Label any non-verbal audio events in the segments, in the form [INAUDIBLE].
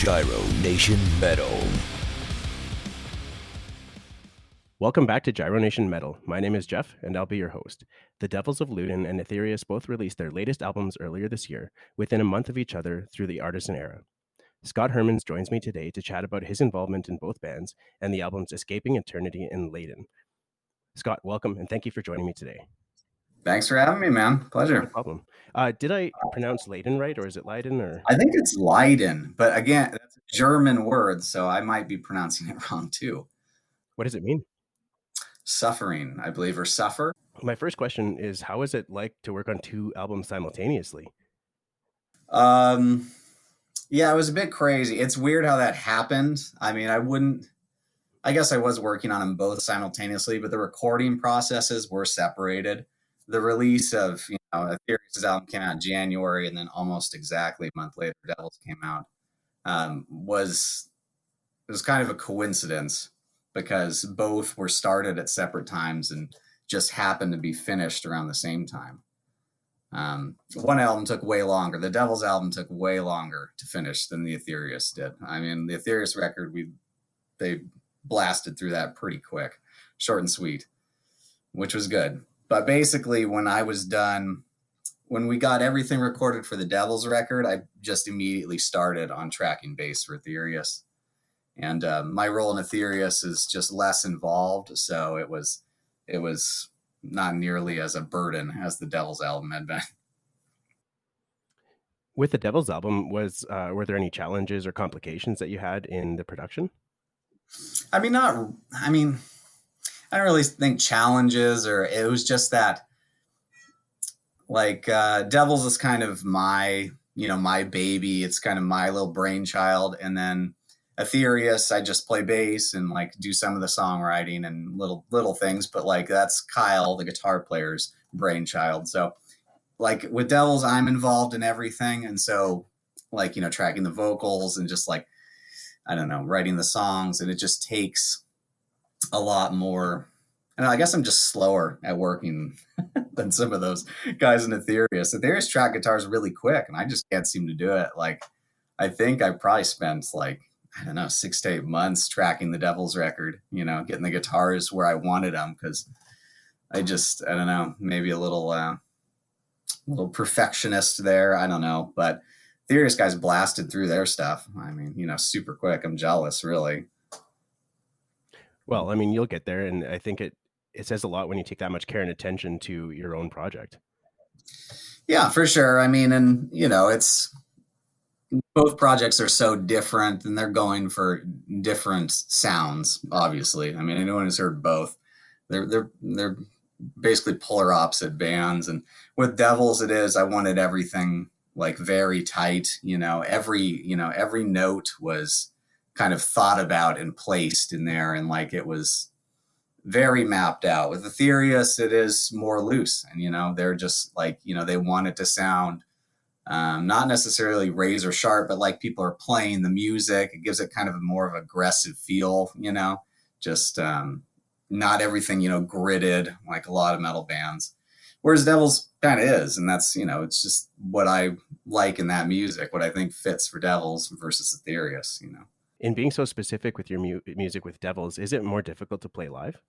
Gyro Nation Metal. Welcome back to Gyro Nation Metal. My name is Jeff, and I'll be your host. The Devils of Loudun and Aethereus both released their latest albums earlier this year, within a month of each other through the Artisan era. Scott Hermanns joins me today to chat about his involvement in both bands and the albums Escaping Eternity and Leiden. Scott, welcome, and thank you for joining me today. Thanks for having me, man. Pleasure. No problem. Uh, did I pronounce Leiden right, or is it Leiden? Or I think it's Leiden, but again, that's a German word, so I might be pronouncing it [LAUGHS] wrong too. What does it mean? Suffering, I believe, or suffer. My first question is: How is it like to work on two albums simultaneously? Um, yeah, it was a bit crazy. It's weird how that happened. I mean, I wouldn't. I guess I was working on them both simultaneously, but the recording processes were separated the release of you know Aethereus' album came out in January, and then almost exactly a month later, Devils came out. Um, was it was kind of a coincidence because both were started at separate times and just happened to be finished around the same time. Um, one album took way longer. The Devil's album took way longer to finish than the Aethereus did. I mean, the Aethereus record, we they blasted through that pretty quick, short and sweet, which was good. But basically, when I was done, when we got everything recorded for the Devil's record, I just immediately started on tracking bass for Aethereus. And uh, my role in Aethereus is just less involved, so it was it was not nearly as a burden as the Devil's album had been. [LAUGHS] With the Devil's album, was uh, were there any challenges or complications that you had in the production? I mean, not. I mean, I don't really think challenges or it was just that like uh, Devils is kind of my you know my baby. It's kind of my little brainchild, and then Aethereus, I just play bass and like do some of the songwriting and little little things. But like that's Kyle, the guitar player's brainchild. So like with Devils, I'm involved in everything, and so like you know tracking the vocals and just like I don't know writing the songs, and it just takes a lot more. And I guess I'm just slower at working [LAUGHS] than some of those guys in Aethereus. Aethereus track guitars really quick, and I just can't seem to do it. Like, I think I probably spent like I don't know six to eight months tracking the Devil's record. You know, getting the guitars where I wanted them because I just I don't know maybe a little uh, little perfectionist there. I don't know, but Aethereus guys blasted through their stuff. I mean, you know, super quick. I'm jealous, really. Well, I mean, you'll get there, and I think it it says a lot when you take that much care and attention to your own project. Yeah, for sure. I mean, and you know, it's both projects are so different, and they're going for different sounds. Obviously, I mean, anyone who's heard both, they're they're they're basically polar opposite bands. And with Devils, it is I wanted everything like very tight. You know, every you know every note was kind of thought about and placed in there and like it was very mapped out. With Aethereus it is more loose and you know they're just like you know they want it to sound um, not necessarily razor sharp but like people are playing the music. It gives it kind of a more of aggressive feel you know? Just um, not everything you know gridded like a lot of metal bands. Whereas devils kind of is and that's you know it's just what i like in that music what i think fits for devils versus Aethereus you know in being so specific with your mu- music with Devils, is it more difficult to play live?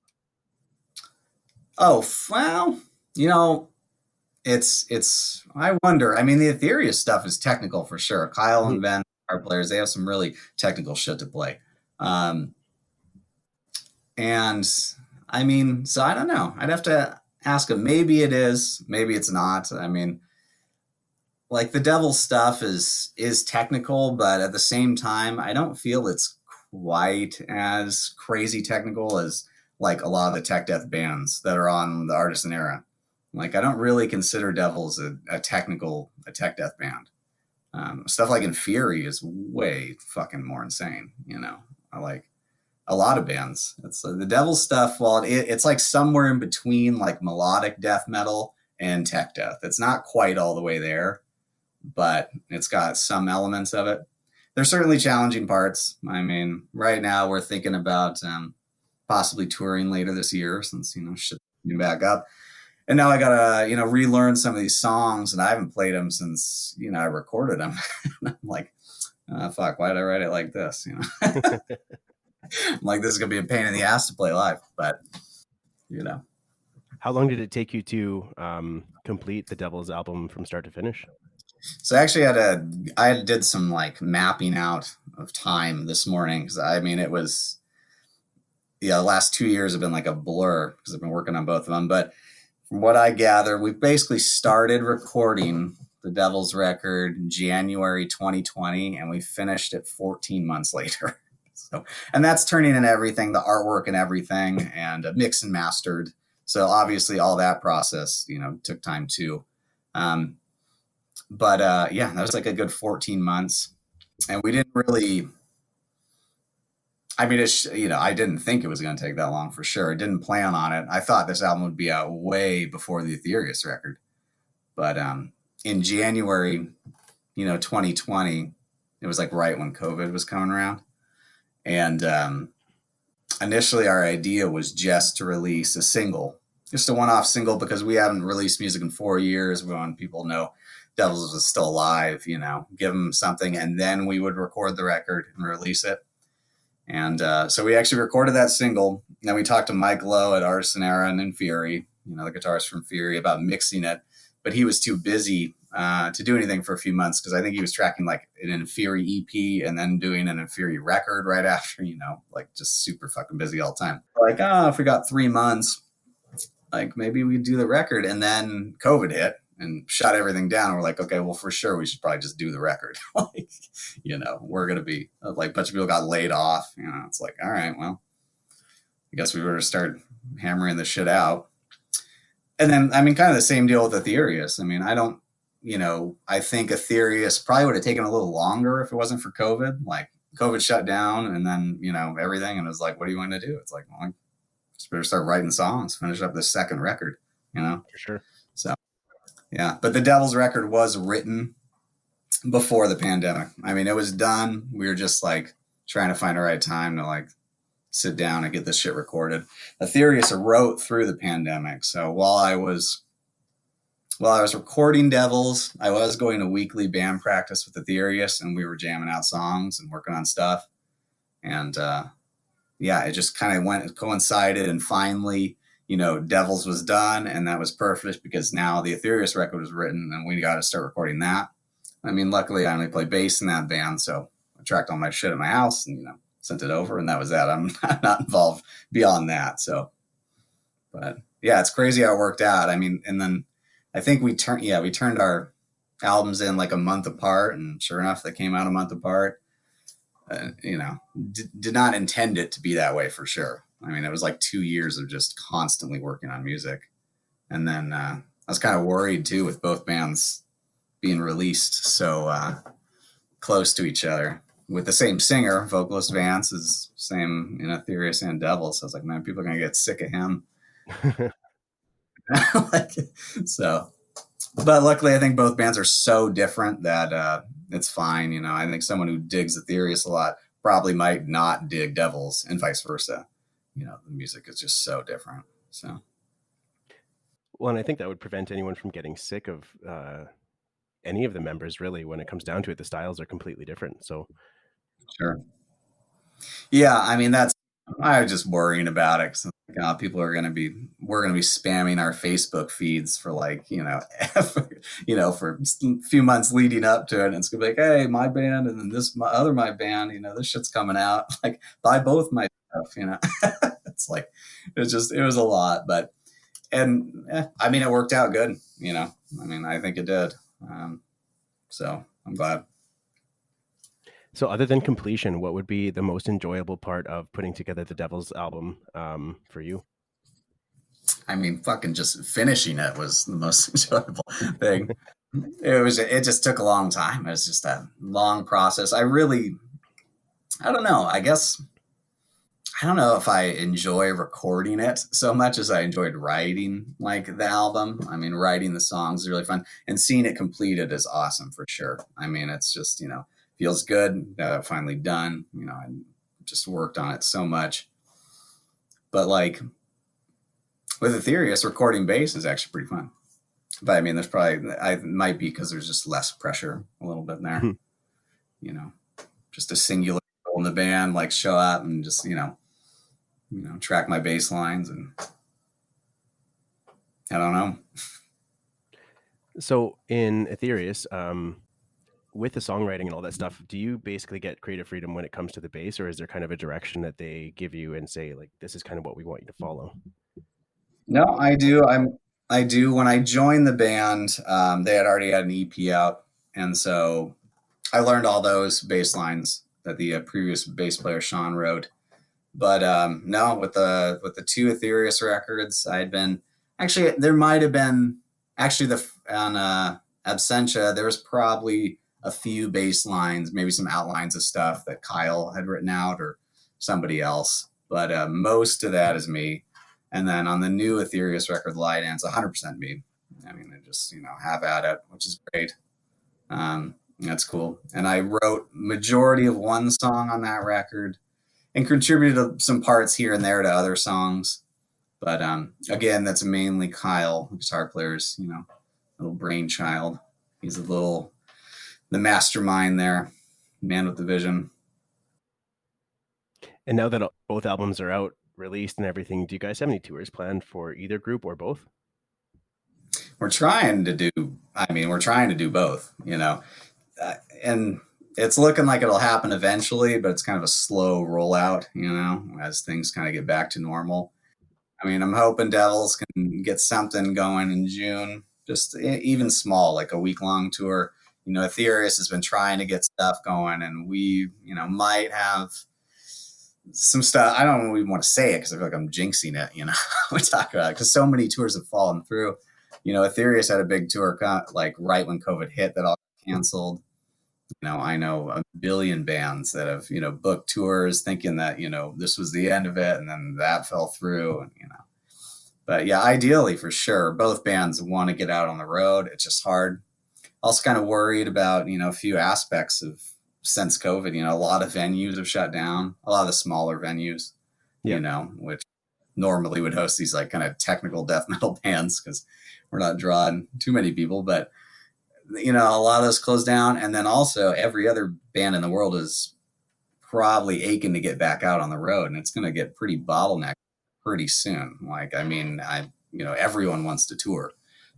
Oh well, you know, it's it's. I wonder. I mean, the Aethereus stuff is technical for sure. Kyle and mm-hmm. Ben, our players, they have some really technical shit to play. Um, and I mean, so I don't know. I'd have to ask him. Maybe it is. Maybe it's not. I mean, like the devil stuff is is technical but at the same time i don't feel it's quite as crazy technical as like a lot of the tech death bands that are on the artisan era. Like i don't really consider devils a, a technical a tech death band. Um, stuff like Inferi is way fucking more insane you know? I like a lot of bands. It's uh, the devil stuff well it, it's like somewhere in between like melodic death metal and tech death. It's not quite all the way there but it's got some elements of it. There's certainly challenging parts. I mean, right now we're thinking about um, possibly touring later this year since you know shit back up. And now I gotta you know relearn some of these songs, and I haven't played them since you know I recorded them. [LAUGHS] I'm like, oh, fuck, why did I write it like this? You know, [LAUGHS] I'm like this is gonna be a pain in the ass to play live, but you know. How long did it take you to um, complete the Devil's album from start to finish? So I actually had a I did some like mapping out of time this morning because I mean it was yeah the last two years have been like a blur because I've been working on both of them. But from what I gather, we basically started recording the Devil's record January 2020, and we finished it 14 months [LAUGHS] later. so and that's turning in everything, the artwork and everything, and uh, mixed and mastered. So obviously all that process, you know, took time too. Um, but uh, yeah, that was like a good 14 months, and we didn't really. I mean, it's you know, I didn't think it was going to take that long for sure. I didn't plan on it. I thought this album would be out way before the Aethereus record, but um, in January, you know, 2020, it was like right when COVID was coming around, and um, initially our idea was just to release a single, just a one-off single because we haven't released music in four years. We want people to know Devils was still alive, you know, give them something, and then we would record the record and release it. And uh, so we actually recorded that single. Then we talked to Mike Low at Artisan Era and Inferi, you know, the guitarist from Fury, about mixing it, but he was too busy uh, to do anything for a few months because I think he was tracking like an Inferi EP and then doing an Inferi record right [LAUGHS] after, you know, like just super fucking busy all the time. Like, oh, if we got three months, like maybe we do the record. And then COVID hit and shut everything down. we're like, okay, well, for sure, we should probably just do the record. [LAUGHS] like, you know, we're going to be uh, like, a bunch of people got laid off. You know, it's like, all right, well, I guess we better start hammering the shit out. And then, I mean, kind of the same deal with Aethereus. I mean, I don't, you know, I think Aethereus probably would have taken a little longer if it wasn't for COVID. Like, COVID shut down and then, you know, everything. And it was like, what do you want to do? It's like, well, I just better start writing songs, finish up the second record, you know? For sure. So yeah, but the Devil's record was written before the pandemic. I mean, it was done. We were just like trying to find the right time to like sit down and get this shit recorded. Aethereus wrote through the pandemic. So while I was while I was recording Devils, I was going to weekly band practice with Aethereus and we were jamming out songs and working on stuff. And uh yeah, it just kind of went coincided and finally you know, Devils was done, and that was perfect because now the Aethereus record was written, and we got to start recording that. I mean, luckily, I only play bass in that band, so I tracked all my shit at my house and you know sent it over, and that was that. I'm [LAUGHS] not involved beyond that. So, but yeah, it's crazy how it worked out. I mean, and then I think we turned yeah we turned our albums in like a month apart, and sure enough, they came out a month apart. Uh, you know, d- did not intend it to be that way for sure. I mean, it was like two years of just constantly working on music. And then uh, I was kind of worried too with both bands being released so uh, close to each other with the same singer, vocalist Vance is same in Aethereus and Devil. So I was like, man, people are gonna get sick of him. [LAUGHS] [LAUGHS] like, so, but luckily, I think both bands are so different that uh, it's fine. You know, I think someone who digs Aethereus a lot probably might not dig Devils, and vice versa you know the music is just so different so. Well and i think that would prevent anyone from getting sick of uh, any of the members really when it comes down to it the styles are completely different so. Sure. Yeah i mean that's i was just worrying about it uh, people are going to be we're going to be spamming our facebook feeds for like you know [LAUGHS] you know for a few months leading up to it and it's going to be like hey my band and then this my other my band you know this shit's coming out [LAUGHS] like buy both my stuff, you know. [LAUGHS] it's like it was just it was a lot, but and eh, I mean it worked out good, you know. I mean I think it did. Um, so I'm glad. So, other than completion, what would be the most enjoyable part of putting together the Devil's album um, for you? I mean, fucking just finishing it was the most [LAUGHS] enjoyable thing. it was. It just took a long time. It was just a long process. I really, I don't know. I guess I don't know if I enjoy recording it so much as I enjoyed writing like the album. I mean, writing the songs is really fun and seeing it completed is awesome for sure. I mean, it's just, you know, feels good uh, finally done. You know, I just worked on it so much. But like with Aethereus, recording bass is actually pretty fun. But I mean, there's probably, I might be because there's just less pressure a little bit there, mm-hmm. you know. just a singular in the band, like show up and just you know, you know, track my bass lines and I don't know. So in Aethereus, um, with the songwriting and all that stuff, do you basically get creative freedom when it comes to the bass, or is there kind of a direction that they give you and say like this is kind of what we want you to follow? No, I do. I'm I do. When I joined the band, um, they had already had an EP out, and so I learned all those bass lines that the uh, previous bass player Sean wrote. But um, no, with the with the two Aethereus records, I had been actually there might have been actually the on uh, Absentia there was probably a few bass lines, maybe some outlines of stuff that Kyle had written out or somebody else. But uh, most of that is me. And then on the new Aethereus record, Light Dance, 100% me. I mean, I just, you know, have at it, which is great. Um, that's cool. And I wrote majority of one song on that record and contributed some parts here and there to other songs. But um, again, that's mainly Kyle, the guitar player's, you know, little brainchild. He's a little the mastermind there, man with the vision. And now that both albums are out, released, and everything, do you guys have any tours planned for either group or both? We're trying to do. I mean, we're trying to do both. You know, uh, and it's looking like it'll happen eventually, but it's kind of a slow rollout. You know, as things kind of get back to normal. I mean, I'm hoping Devils can get something going in June, just even small, like a week long tour. You know, Aethereus has been trying to get stuff going, and we, you know, might have some stuff. I don't even want to say it because I feel like I'm jinxing it. You know, [LAUGHS] we talk about because so many tours have fallen through. You know, Aethereus had a big tour like right when COVID hit that all canceled. You know, I know a billion bands that have, you know, booked tours thinking that, you know, this was the end of it and then that fell through and, you know. But yeah, ideally for sure, both bands want to get out on the road. It's just hard. Also kind of worried about, you know, a few aspects of since COVID, you know, a lot of venues have shut down, a lot of the smaller venues, yeah. you know, which normally would host these like kind of technical death metal [LAUGHS] bands because we're not drawing too many people, but you know, a lot of those closed down. And then also every other band in the world is probably aching to get back out on the road and it's going to get pretty bottlenecked pretty soon. Like, I mean, I, you know, everyone wants to tour.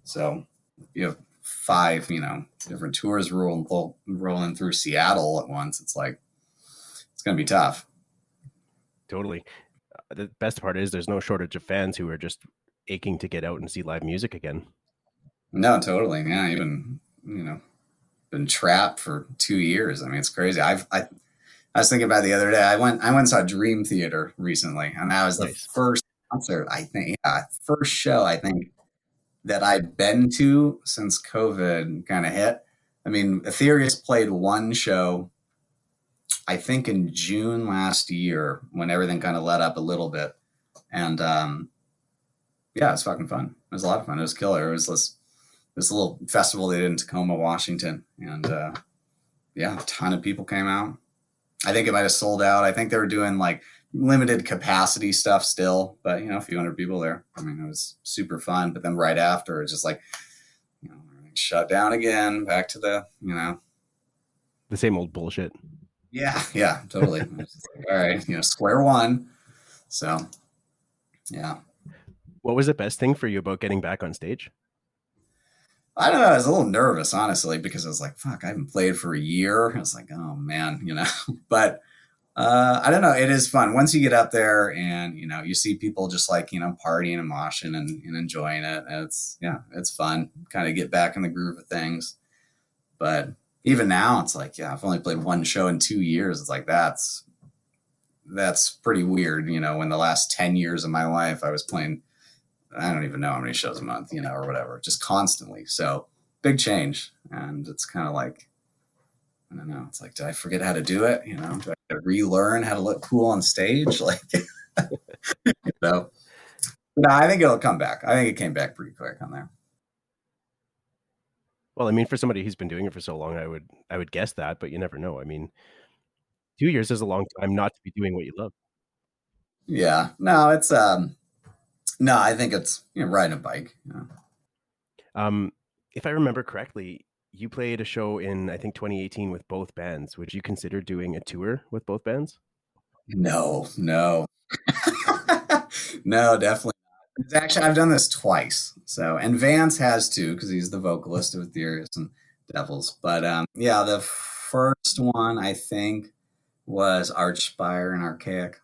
So you have five, you know, different tours rolling, rolling through Seattle at once. It's like, it's going to be tough. Totally. Uh, the best part is there's no shortage of fans who are just aching to get out and see live music again. No, totally. Yeah. Even you know been trapped for two years. I mean, it's crazy. I've I, I was thinking about the other day. I went I went and saw Dream Theater recently, and that was the first concert I think, yeah, first show I think that I'd been to since COVID kind of hit. I mean, Aethereus played one show, I think in June last year when everything kind of let up a little bit, and um, yeah, it was fucking fun. It was a lot of fun. It was killer. It was this this little festival they did in Tacoma, Washington, and uh, yeah, a ton of people came out. I think it might have sold out. I think they were doing like limited capacity stuff still, but you know, a few hundred people there. I mean, it was super fun. But then right after, it's just like, you know, shut down again, back to the, you know, the same old bullshit. Yeah, [LAUGHS] yeah, totally. like, all right, you know, square one. So, yeah. What was the best thing for you about getting back on stage? I don't know. I was a little nervous, honestly, because I was like, fuck, I haven't played for a year. I was like, oh man, you know, [LAUGHS] but uh, I don't know. It is fun once you get up there and, you know, you see people just like, you know, partying and moshing and, and enjoying it. It's, yeah, it's fun. Kind of get back in the groove of things. But even now, it's like, yeah, I've only played one show in two years. It's like, that's, that's pretty weird. You know, when the last 10 years of my life, I was playing I don't even know how many shows a month, you know, or whatever, just constantly. So big change. And it's kind of like, I don't know. It's like, did I forget how to do it? You know, do I relearn how to look cool on stage? [LAUGHS] Like, you know, no, I think it'll come back. I think it came back pretty quick on there. Well, I mean, for somebody who's been doing it for so long, I would, I would guess that, but you never know. I mean, two years is a long time not to be doing what you love. Yeah, no, it's, um, no, I think it's you know, riding a bike. Um, if I remember correctly, you played a show in I think 2018 with both bands. Would you consider doing a tour with both bands? No, no, [LAUGHS] no, definitely not. It's actually, I've done this twice. So, and Vance has too because he's the vocalist of Aethereus and Devils. But um, yeah, the first one I think was Archspire and Arkaik,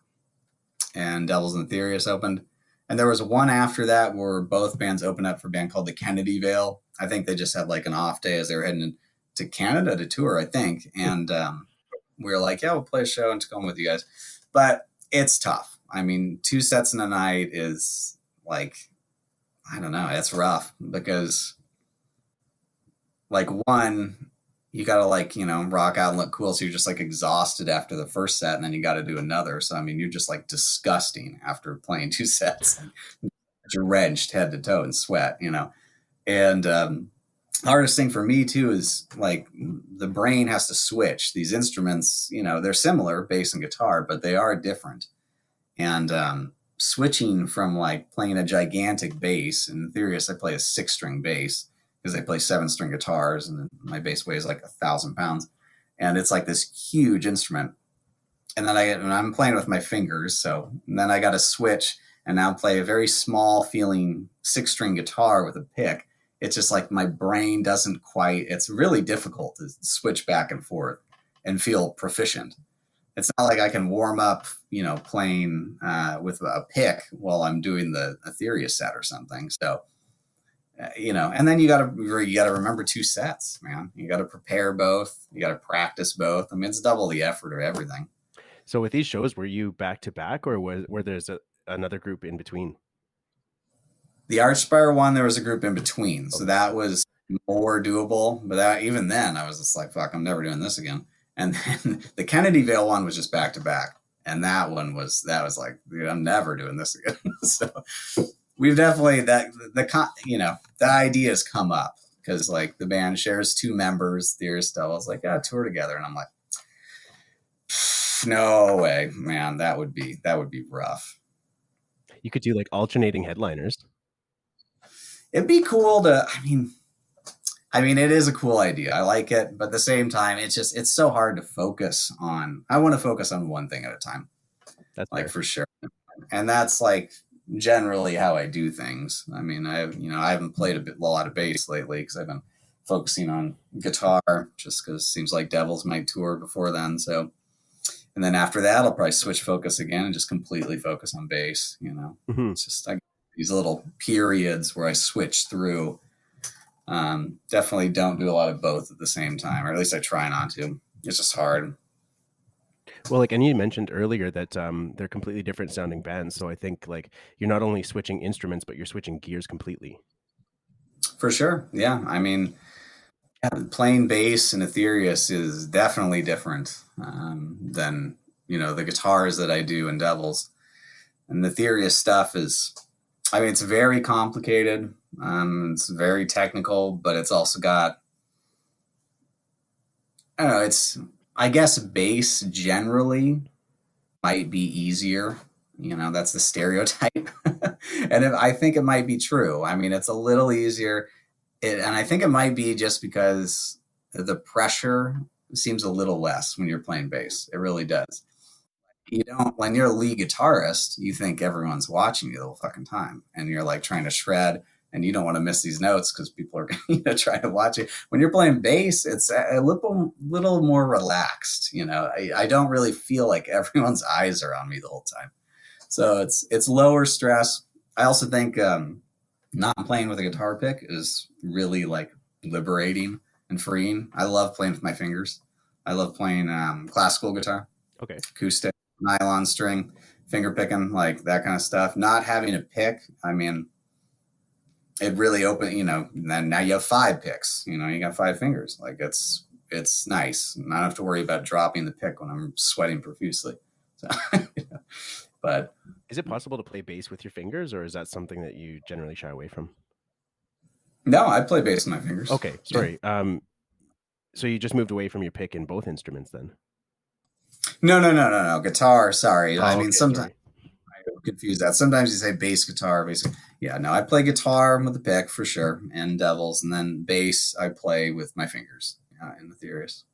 and Devils and Aethereus opened. And there was one after that where both bands opened up for a band called the Kennedy Veil. I think they just had like an off day as they were heading to Canada to tour, I think. And um, we were like, yeah, we'll play a show in Tacoma with you guys. But it's tough. I mean, two sets in a night is like, I don't know, it's rough because, like, one, you got to like you know rock out and look cool. So you're just like exhausted after the first set and then you got to do another. So i mean you're just like disgusting after playing [LAUGHS] two sets [LAUGHS] drenched head to toe in sweat you know? And um, hardest thing for me too is like the brain has to switch. These instruments you know they're similar bass and guitar but they are different. And um, switching from like playing a gigantic bass in Aethereus i play a six string bass because they play seven string guitars and my bass weighs like a thousand pounds. And it's like this huge instrument. And then i and i'm playing with my fingers so then i got to switch and now play a very small feeling six string guitar with a pick. It's just like my brain doesn't quite it's really difficult to switch back and forth and feel proficient. It's not like i can warm up you know playing uh, with a pick while i'm doing the Aethereus set or something. So Uh, you know, and then you got to you got to remember two sets, man. You got to prepare both. You got to practice both. I mean, it's double the effort of everything. So with these shows, were you back to back, or was where there's a, another group in between? The Archspire one, there was a group in between, so that was more doable. But that, even then, I was just like, "Fuck, I'm never doing this again." And then [LAUGHS] the Kennedy Veil one was just back to back, and that one was that was like, dude, I'm never doing this again. [LAUGHS] so we've definitely that the you know the ideas come up because like the band shares two members. Dearest Devils like yeah tour together, and I'm like, no way, man, that would be that would be rough. You could do like alternating headliners. It'd be cool to. I mean, I mean, it is a cool idea. I like it, but at the same time, it's just it's so hard to focus on. I want to focus on one thing at a time. That's like fair. for sure, and that's like generally how I do things. I mean, I've you know I haven't played a, bit, a lot of bass lately because I've been focusing on guitar just because it seems like Devils might tour before then. So, and then after that, I'll probably switch focus again and just completely focus on bass. You know, mm-hmm. it's just I, these little periods where I switch through. Um, definitely don't do a lot of both at the same time, or at least I try not to. It's just hard. Well, like, and you mentioned earlier that um, they're completely different sounding bands. So I think like you're not only switching instruments, but you're switching gears completely. For sure. Yeah. I mean, yeah, playing bass in Aethereus is definitely different um, than, you know, the guitars that I do in Devils. And the Aethereus stuff is, I mean, it's very complicated. Um, it's very technical, but it's also got, I don't know, it's I guess bass generally might be easier. You know, that's the stereotype. [LAUGHS] and I think it might be true. I mean, it's a little easier. It, and I think it might be just because the pressure seems a little less when you're playing bass. It really does. You don't, when you're a lead guitarist, you think everyone's watching you the whole fucking time. And you're like trying to shred and you don't want to miss these notes because people are you know trying to watch it. When you're playing bass, it's a little little more relaxed. You know, I, I don't really feel like [LAUGHS] everyone's eyes are on me the whole time, so it's it's lower stress. I also think um, not playing with a guitar pick is really like liberating and freeing. I love playing with my fingers. I love playing um, classical guitar, okay, acoustic, nylon string, finger picking, like that kind of stuff. Not having a pick, I mean it really opened, you know, then now you have five picks, you know, you got five fingers. Like it's, it's nice. I don't have to worry about dropping the pick when I'm sweating profusely. So, [LAUGHS] but is it possible to play bass with your fingers or is that something that you generally shy away from? No, I play bass with my fingers. Okay. Sorry. Yeah. Um, so you just moved away from your pick in both instruments then? No, no, no, no, no. Guitar. Sorry. Oh, I mean, okay, sometimes confuse that. Sometimes you say bass guitar, bass. Yeah, no, I play guitar with the pick for sure, and Devils, and then bass I play with my fingers uh, in Aethereus.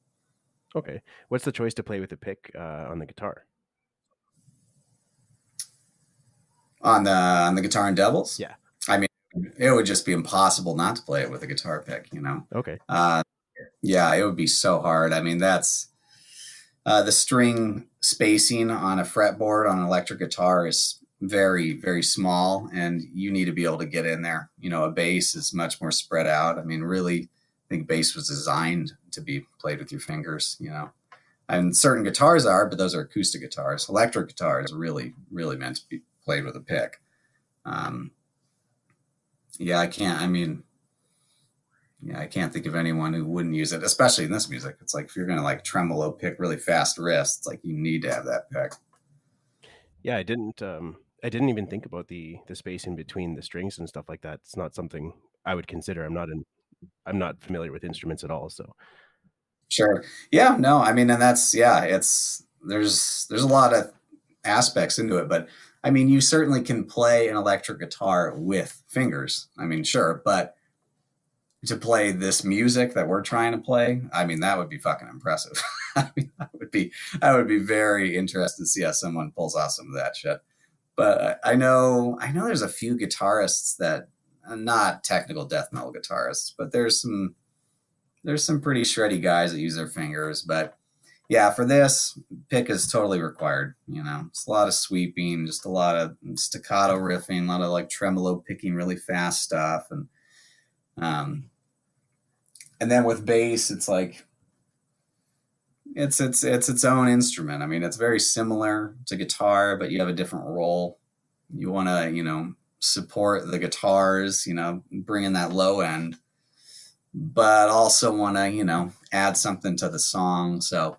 Okay, what's the choice to play with the pick uh, on the guitar? On the on the guitar and Devils, Yeah. I mean, it would just be impossible not to play it with a guitar pick. You know. Okay, Uh, yeah, it would be so hard. I mean, that's uh, the string spacing on a fretboard on an electric guitar is very, very small, and you need to be able to get in there. You know, a bass is much more spread out. I mean, really, I think bass was designed to be played with your fingers. You know, and certain guitars are, but those are acoustic guitars. Electric guitars are really, really meant to be played with a pick. Um, yeah, I can't. I mean, yeah, I can't think of anyone who wouldn't use it, especially in this music. It's like if you're gonna like tremolo pick really fast wrists, it's like you need to have that pick. yeah, I didn't. Um, I didn't even think about the the space in between the strings and stuff like that. It's not something I would consider. I'm not in. I'm not familiar with instruments at all, so Sure. Yeah, no, I mean, and that's yeah, it's there's there's a lot of aspects into it, but I mean, you certainly can play an electric guitar with fingers. I mean, sure, but to play this music that we're trying to play, I mean, that would be fucking impressive. [LAUGHS] I mean, I would be I would be very interested to see how someone pulls off some of that shit. But I know I know there's a few guitarists that are not technical death metal guitarists, but there's some there's some pretty shreddy guys that use their fingers, but yeah, for this pick is totally required. You know, it's a lot of sweeping, just a lot of staccato riffing, a lot of like tremolo picking really fast stuff, and um, and then with bass, it's like it's it's it's its own instrument. I mean, it's very similar to guitar, but you have a different role. You want to, you know, support the guitars, you know, bring in that low end, but also want to, you know, add something to the song. So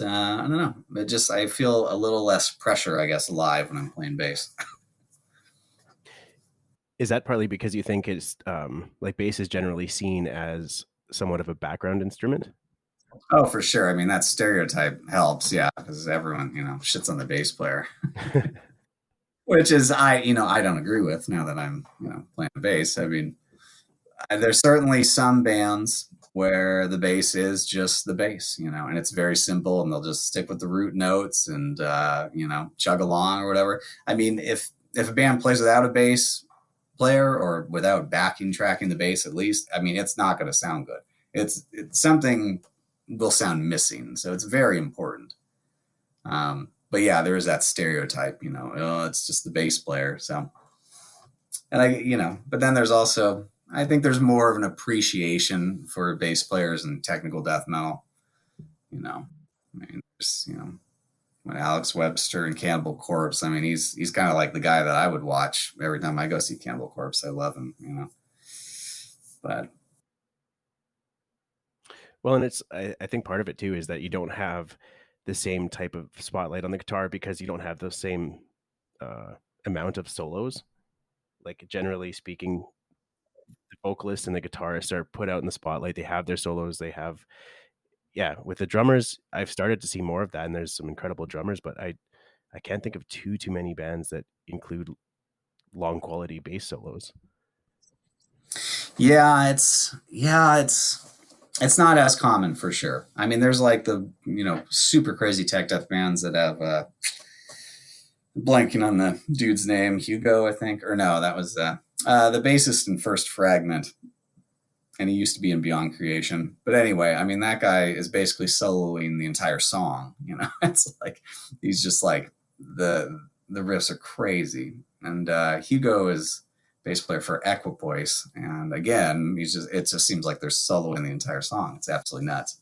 uh, I don't know. It just I feel a little less pressure, I guess, live when I'm playing bass. [LAUGHS] is that partly because you think it's um, like bass is generally seen as somewhat of a background instrument? Oh, for sure. I mean, that stereotype helps, yeah, because everyone, you know, shits on the bass player, [LAUGHS] which is I, you know, I don't agree with now that I'm, you know, playing bass. I mean, there's certainly some bands where the bass is just the bass, you know, and it's very simple, and they'll just stick with the root notes and uh, you know chug along or whatever. I mean, if if a band plays without a bass player or without backing tracking the bass, at least, I mean, it's not going to sound good. It's it's something will sound missing, so it's very important. Um, but yeah, there is that stereotype, you know, oh, it's just the bass player. So, and I, you know, but then there's also I think there's more of an appreciation for bass players and technical death metal. You know, I mean, you know, Alex Webster and Cannibal Corpse. I mean, he's he's kind of like the guy that I would watch every time I go see Cannibal Corpse. I love him, you know. But Well, and it's I, I think part of it too is that you don't have the same type of spotlight on the guitar because you don't have the same uh, amount of solos. Like generally speaking, the vocalists and the guitarists are put out in the spotlight. They have their solos. They have, yeah. With the drummers, I've started to see more of that, and there's some incredible drummers. But I, I can't think of too too many bands that include long quality bass solos. yeah, it's yeah, it's it's not as common for sure. I mean, there's like the you know super crazy tech death bands that have uh, blanking on the dude's name, Hugo, I think, or no, that was uh, uh, the bassist in First Fragment, and he used to be in Beyond Creation. But anyway, I mean, that guy is basically soloing the entire song. You know, [LAUGHS] it's like he's just like the the riffs are crazy, and uh, Hugo is bass player for Equipoise, and again, he's just it just seems like they're soloing the entire song. It's absolutely nuts.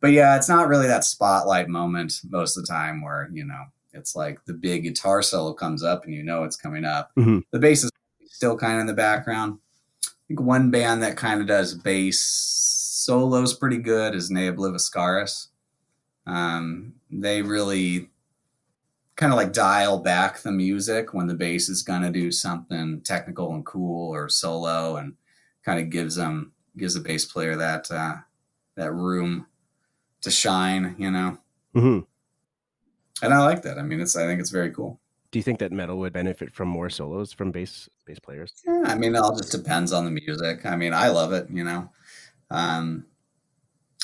But yeah, it's not really that spotlight moment most of the time where you know it's like the big guitar solo comes up and you know it's coming up. Mhm. The bass is still kind of in the background. I think one band that kind of does bass solos pretty good is Ne Obliviscaris. Um, they really kind of like dial back the music when the bass is going to do something technical and cool or solo and kind of gives them gives the bass player that uh, that room to shine you know? Hmm and i like that. I mean it's i think it's very cool. Do you think that metal would benefit from more solos from bass bass players? Yeah, I mean, it all just depends on the music. I mean, I love it, you know. Um,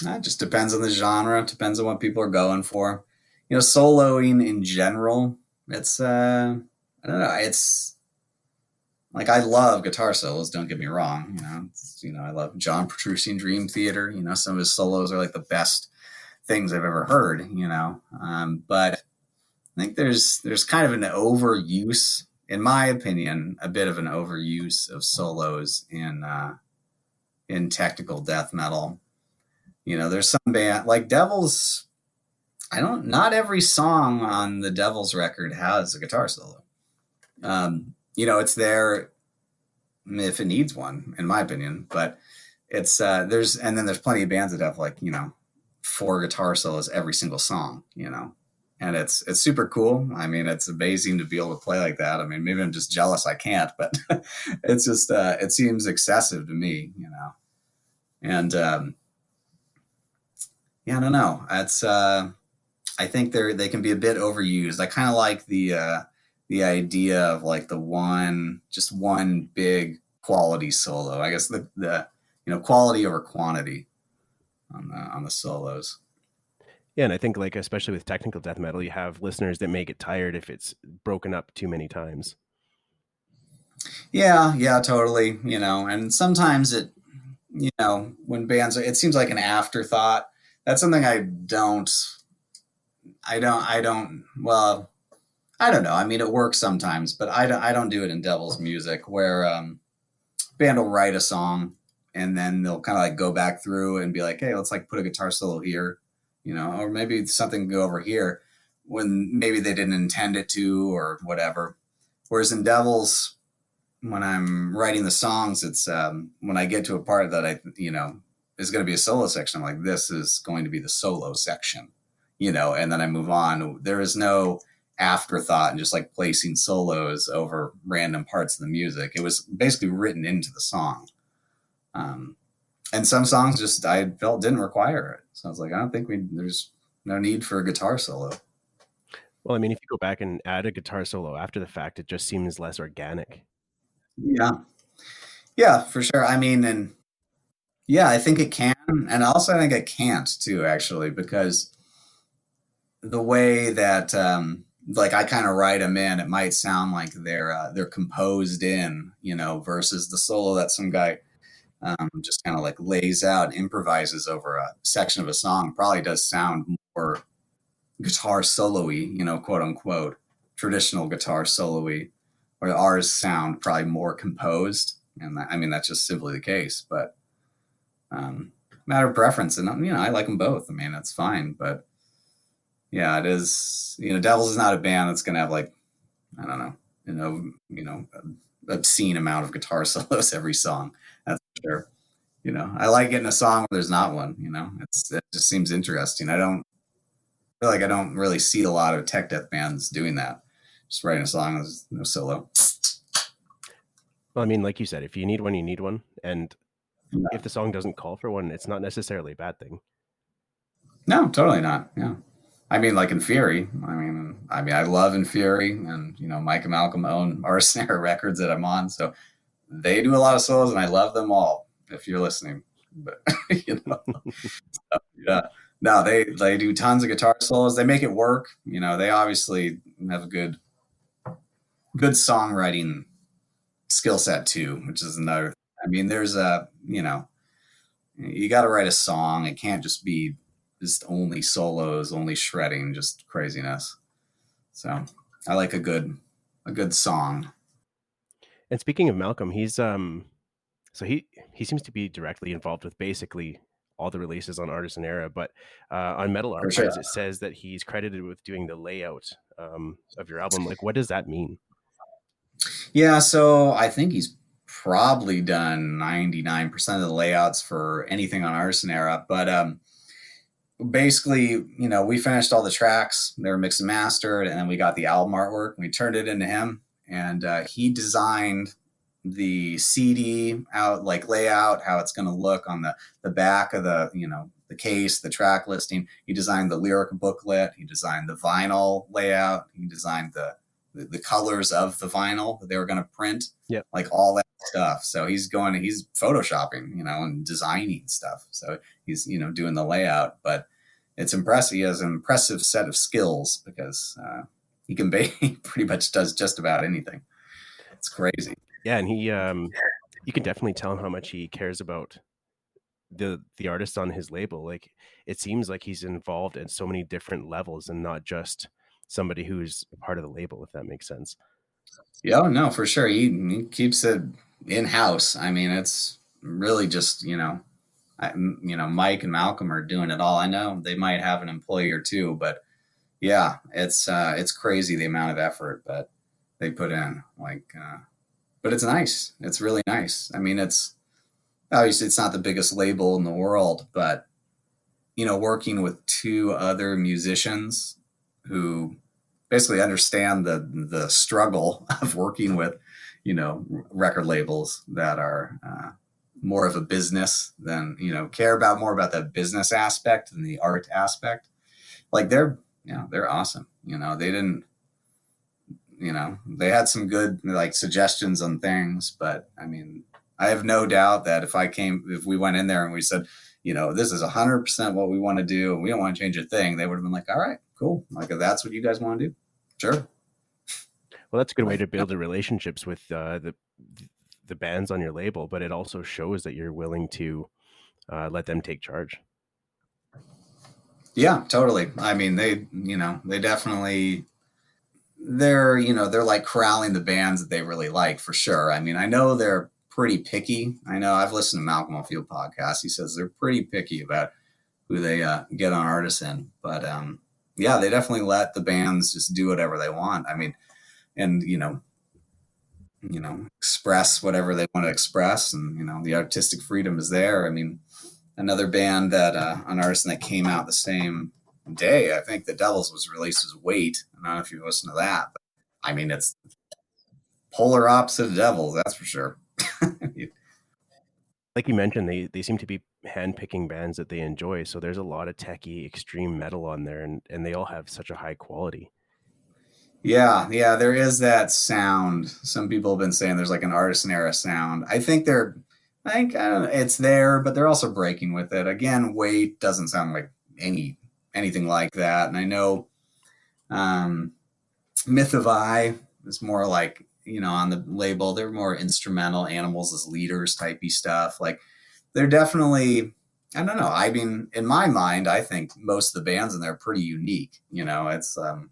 it just depends on the genre. Depends on what people are going for. You know, soloing in general, it's uh, I don't know. It's like I love guitar solos. Don't get me wrong. You know, you know, I love John Petrucci Dream Theater. You know, some of his solos are like the best things I've ever heard. You know, um, but I think there's there's kind of an overuse, in my opinion, a bit of an overuse of solos in uh, in technical death metal. You know, there's some band like Devils. I don't. Not every song on the Devils record has a guitar solo. Um, you know, it's there if it needs one, in my opinion. But it's uh, there's and then there's plenty of bands that have like you know four guitar solos every single song. You know, and it's it's super cool. I mean, it's amazing to be able to play like that. I mean, maybe I'm just jealous I can't, but [LAUGHS] it's just uh, it seems excessive to me. You know, and um, yeah, I don't know. It's uh, I think they're they can be a bit overused. I kind of like the uh, the idea of like the one just one big quality solo. I guess the the you know quality over quantity on the on the solos. Yeah, and I think like especially with technical death metal, you have listeners that may get tired if it's broken up too many times. Yeah, yeah, totally. You know, and sometimes it you know, when bands, it seems like an afterthought. That's something I don't, I don't, I don't, well, I don't know. I mean, it works sometimes, but I don't, I don't do it in Devil's music where, um, band will write a song and then they'll kind of like go back through and be like, Hey, let's like put a guitar solo here, you know, or maybe something go over here when maybe they didn't intend it to or whatever. Whereas in Devils, when I'm writing the songs, it's um, when I get to a part that I, you know, is going to be a solo section. I'm like, this is going to be the solo section, you know, and then I move on. There is no afterthought and just like placing solos over random parts of the music. It was basically written into the song. Um, and some songs just I felt didn't require it. So I was like, I don't think we there's no need for a guitar solo. Well, I mean, if you go back and add a guitar solo after the fact, it just seems less organic. Yeah. Yeah, for sure. I mean, and yeah, I think it can. And also, I think it can't too, actually, because the way that, um, like I kind of write them in, it might sound like they're uh, they're composed in, you know, versus the solo that some guy um, just kind of like lays out, improvises over a section of a song. Probably does sound more guitar solo-y, you know, quote unquote, traditional guitar solo-y or ours sound probably more composed. And that, I mean, that's just simply the case, but um, matter of preference. And, you know, I like them both. I mean, that's fine. But yeah, it is, you know, Devils is not a band that's going to have like, I don't know, you know, you know, obscene amount of guitar [LAUGHS] solos every song. Sure. You know, I like getting a song where there's not one, you know, it's, it just seems interesting. I don't feel like I don't really see a lot of tech death bands doing that just writing a song with no solo. Well, I mean, like you said, if you need one, you need one, and yeah. if the song doesn't call for one, it's not necessarily a bad thing. No, totally not. Yeah, I mean, like Inferi. I mean, I mean, I love Inferi, and you know, Mike and Malcolm own Artisan Era Records that I'm on, so they do a lot of solos, and I love them all. If you're listening, but [LAUGHS] you know, [LAUGHS] so, yeah. No, they they do tons of guitar solos. They make it work. You know, they obviously have a good good songwriting skill set too, which is another. I mean, there's a you know, you got to write a song. It can't just be just only solos, only shredding, just craziness. So I like a good a good song. And speaking of Malcolm, he's um, so he he seems to be directly involved with basically all the releases on Artisan Era, but uh, on Metal Archives sure. it says that he's credited with doing the layout um, of your album. Like, what does that mean? Yeah, so I think he's probably done 99% of the layouts for anything on Artisan Era. But um, basically, you know, we finished all the tracks, they were mixed and mastered, and then we got the album artwork. We turned it into him, and uh, he designed the CD out, like layout, how it's going to look on the, the back of the, you know, the case, the track listing. He designed the lyric booklet. He designed the vinyl layout. He designed the the, the colors of the vinyl that they were going to print. Yeah. Like all that stuff. So he's going, he's photoshopping, you know, and designing stuff. So he's, you know, doing the layout, but it's impressive. He has an impressive set of skills because uh, he can be, [LAUGHS] he pretty much does just about anything. It's crazy. Yeah. And he, um, you can definitely tell how much he cares about the the artist on his label like it seems like he's involved at so many different levels and not just somebody who's part of the label if that makes sense yeah no for sure he, he keeps it in house i mean it's really just you know I, you know mike and malcolm are doing it all i know they might have an employee or two but yeah it's uh it's crazy the amount of effort that they put in like uh but it's nice it's really nice i mean it's obviously it's not the biggest label in the world, but you know, working with two other musicians who basically understand the the struggle [LAUGHS] of working with, you know, record labels that are uh, more of a business than you know care about more about the business aspect than the art aspect. Like they're know they're awesome. You know they didn't you know they had some good like suggestions on things, but I mean I have no doubt that if I came, if we went in there and we said, you know, this is 100% what we want to do and we don't want to change a thing, they would have been like, all right, cool. Like, if that's what you guys want to do, sure. Well, that's a good way to build the relationships with uh, the the bands on your label, but it also shows that you're willing to uh, let them take charge. Yeah, totally. I mean, they, you know, they definitely they're, you know, they're like corralling the bands that they really like for sure. I mean, I know they're pretty picky. I know I've listened to Malcolm Field podcast. He says they're pretty picky about who they uh, get on Artisan, but um, yeah, they definitely let the bands just do whatever they want. I mean, and you know, you know, express whatever they want to express, and you know, the artistic freedom is there. I mean, another band that uh, on Artisan that came out the same day, I think the Devils was released as Wait. I don't know if you listen to that, but I mean, it's polar opposite of Devils, that's for sure. [LAUGHS] like you mentioned, they they seem to be handpicking bands that they enjoy. So there's a lot of techie extreme metal on there, and and they all have such a high quality. Yeah, yeah, there is that sound. Some people have been saying there's like an artisan era sound. I think they're, I think I know, it's there, but they're also breaking with it. Again, weight doesn't sound like any anything like that. And I know, um, Myth of I is more like you know, on the label. They're more instrumental animals as leaders typey stuff. Like they're definitely I don't know. I mean, in my mind, I think most of the bands in there are pretty unique. You know, it's um,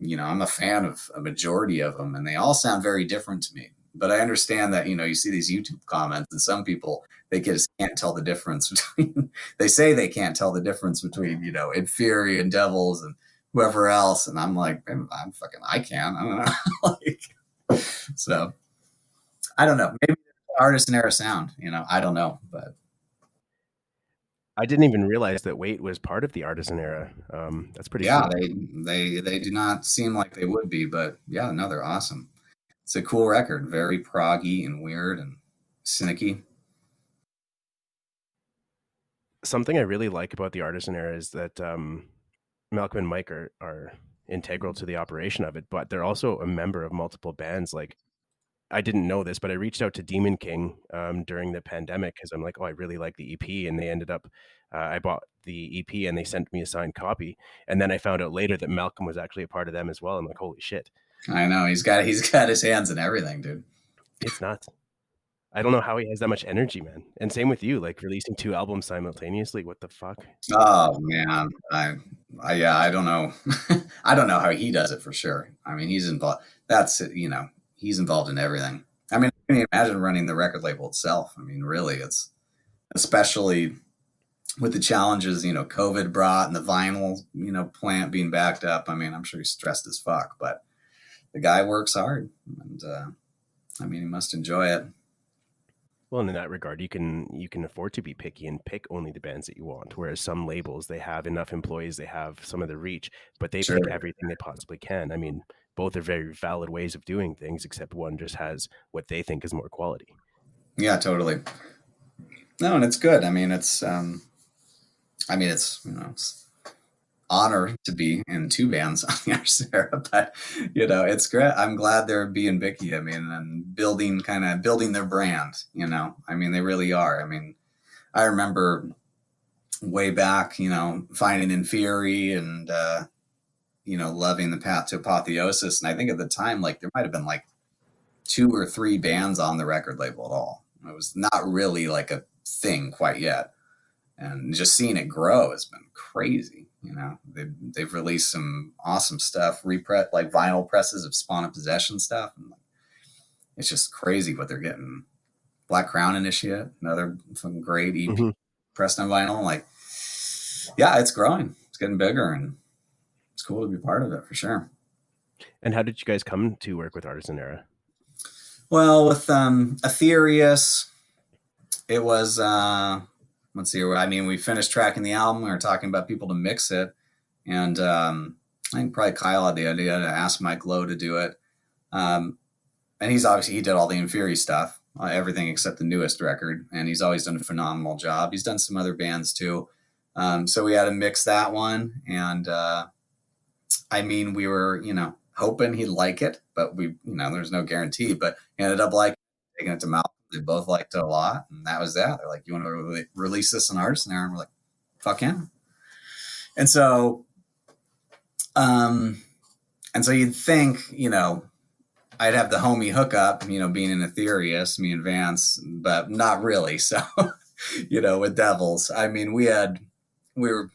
you know, I'm a fan of a majority of them, and they all sound very different to me. But I understand that you know you see these YouTube comments, and some people they just can't tell the difference [LAUGHS] between. they say they can't tell the difference between you know Inferi and Devils and whoever else, and I'm like, I'm, I'm fucking, I can. I don't know. [LAUGHS] like, so I don't know. Maybe Artisan Era sound, you know, I don't know, but I didn't even realize that weight was part of the artisan era. Um, that's pretty. Yeah, cool. they they they do not seem like they would be, but yeah, no, they're awesome. It's a cool record, very proggy and weird and cynicky. Something I really like about the artisan era is that um, Malcolm and Mike are are integral to the operation of it, but they're also a member of multiple bands. Like I didn't know this, but I reached out to Demon King um, during the pandemic because I'm like, oh, I really like the EP, and they ended up. Uh, I bought the EP, and they sent me a signed copy, and then I found out later that Malcolm was actually a part of them as well. I'm like, holy shit! I know he's got he's got his hands in everything, dude. It's nuts. I don't know how he has that much energy, man. And same with you, like releasing two albums simultaneously. What the fuck? Oh man, I, I yeah, I don't know. [LAUGHS] I don't know how he does it for sure. I mean, he's involved. That's you know, he's involved in everything. I mean, can you imagine running the record label itself? I mean, really, it's especially with the challenges you know COVID brought and the vinyl you know plant being backed up. I mean, I'm sure he's stressed as fuck, but the guy works hard, and uh, I mean, he must enjoy it. Well, in that regard, you can you can afford to be picky and pick only the bands that you want. Whereas some labels, they have enough employees, they have some of the reach, but they sure. pick everything they possibly can. I mean, both are very valid ways of doing things, except one just has what they think is more quality. Yeah, totally. No, and it's good. I mean, it's um, I mean, it's you know, it's, honor to be in two bands [LAUGHS] on the Artisan Era, but you know, it's great. I'm glad they're being Vicky. I mean, and building kind of building their brand. You know, I mean, they really are. I mean, I remember way back, you know, finding Inferi and uh, you know, loving the path to apotheosis. And I think at the time, like there might have been like two or three bands on the record label at all. It was not really like a thing quite yet. And just seeing it grow has been crazy. You know, they've, they've released some awesome stuff, repret like vinyl presses of Spawn of Possession stuff. And it's just crazy what they're getting. Black Crown Initiate, another great EP mm-hmm. pressed on vinyl. Like, yeah, it's growing. It's getting bigger and it's cool to be part of it for sure. And how did you guys come to work with Artisan Era? Well, with um, Aethereus, it was uh, let's see. I mean, we finished tracking the album. We were talking about people to mix it, and um, I think probably Kyle had the idea to ask Mike Low to do it. Um, and he's obviously he did all the Inferi stuff, uh, everything except the newest record, and he's always done a phenomenal job. He's done some other bands too. Um, so we had to mix that one, and uh, I mean, we were you know hoping he'd like it, but we, you know, there's no guarantee. But he ended up like it, taking it to Malcolm. They both liked it a lot, and that was that. They're like, "You want to re- release this in Artisan Era?" And we're like, "Fuck yeah!" And so, um, and so you'd think, you know, I'd have the homie hookup, you know, being in Aethereus, me and Vance, but not really. [LAUGHS] So, you know, with Devils, I mean, we had we were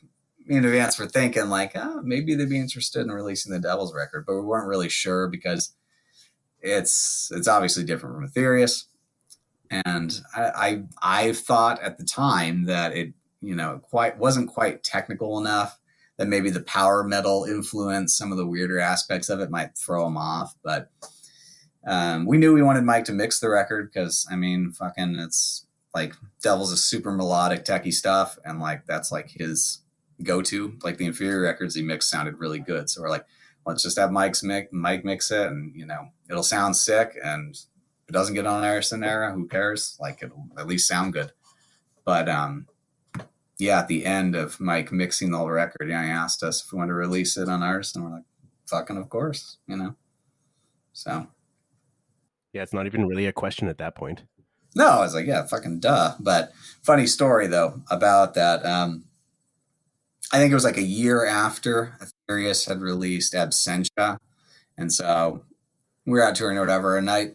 in advance for thinking like, oh, maybe they'd be interested in releasing the Devil's record, but we weren't really sure because it's it's obviously different from Aethereus. And I, I I thought at the time that it you know quite wasn't quite technical enough that maybe the power metal influence some of the weirder aspects of it might throw them off. But um, we knew we wanted Mike to mix the record because I mean, fucking, it's like Devil's a super melodic, techie stuff, and like that's like his go to. Like the Inferi records he mixed sounded really good. So we're like, let's just have Mike's mix, Mike mix it, and you know it'll sound sick. And it doesn't get on Artisan Era, who cares? Like it'll at least sound good. But um, yeah, at the end of Mike mixing the whole record, yeah, he asked us if we wanted to release it on ours, and we're like, fucking of course, you know. So yeah, it's not even really a question at that point. No, I was like, yeah, fucking duh. But funny story though about that. Um, I think it was like a year after Aethereus had released Absentia. And so we were out touring or whatever. And I,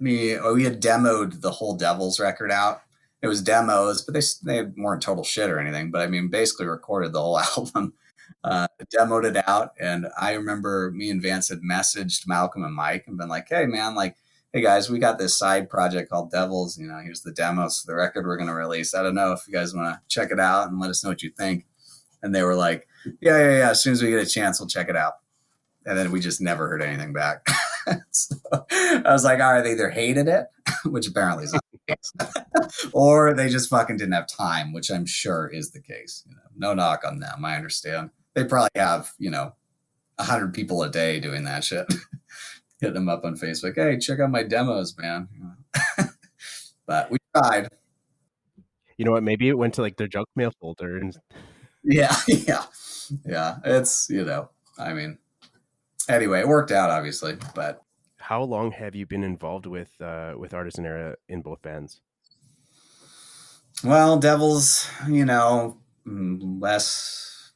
me, oh, we had demoed the whole Devils record out. It was demos, but they, they weren't total shit or anything. But I mean, basically recorded the whole [LAUGHS] album, uh, demoed it out. And I remember me and Vance had messaged Malcolm and Mike and been like, hey, man, like, hey guys, we got this side project called Devils. You know, here's the demos the record we're going to release. I don't know if you guys want to check it out and let us know what you think and they were like, "Yeah, yeah, yeah. As soon as we get a chance, we'll check it out." And then we just never heard anything back. [LAUGHS] [LAUGHS] so I was like, "All right, they either hated it, [LAUGHS] which apparently is not the case, [LAUGHS] or they just fucking didn't have time, which I'm sure is the case. You know, no knock on them. I understand. They probably have, you know, a hundred people a day doing that shit." Hit them up on Facebook. Hey, check out my demos, man. but we tried. You know what? Maybe it went to like their junk mail folder and yeah, yeah, yeah. It's you know, I mean, anyway, it worked out obviously, but how long have you been involved with uh, with Artisan Era in both bands? Well, Devils, you know, mm, less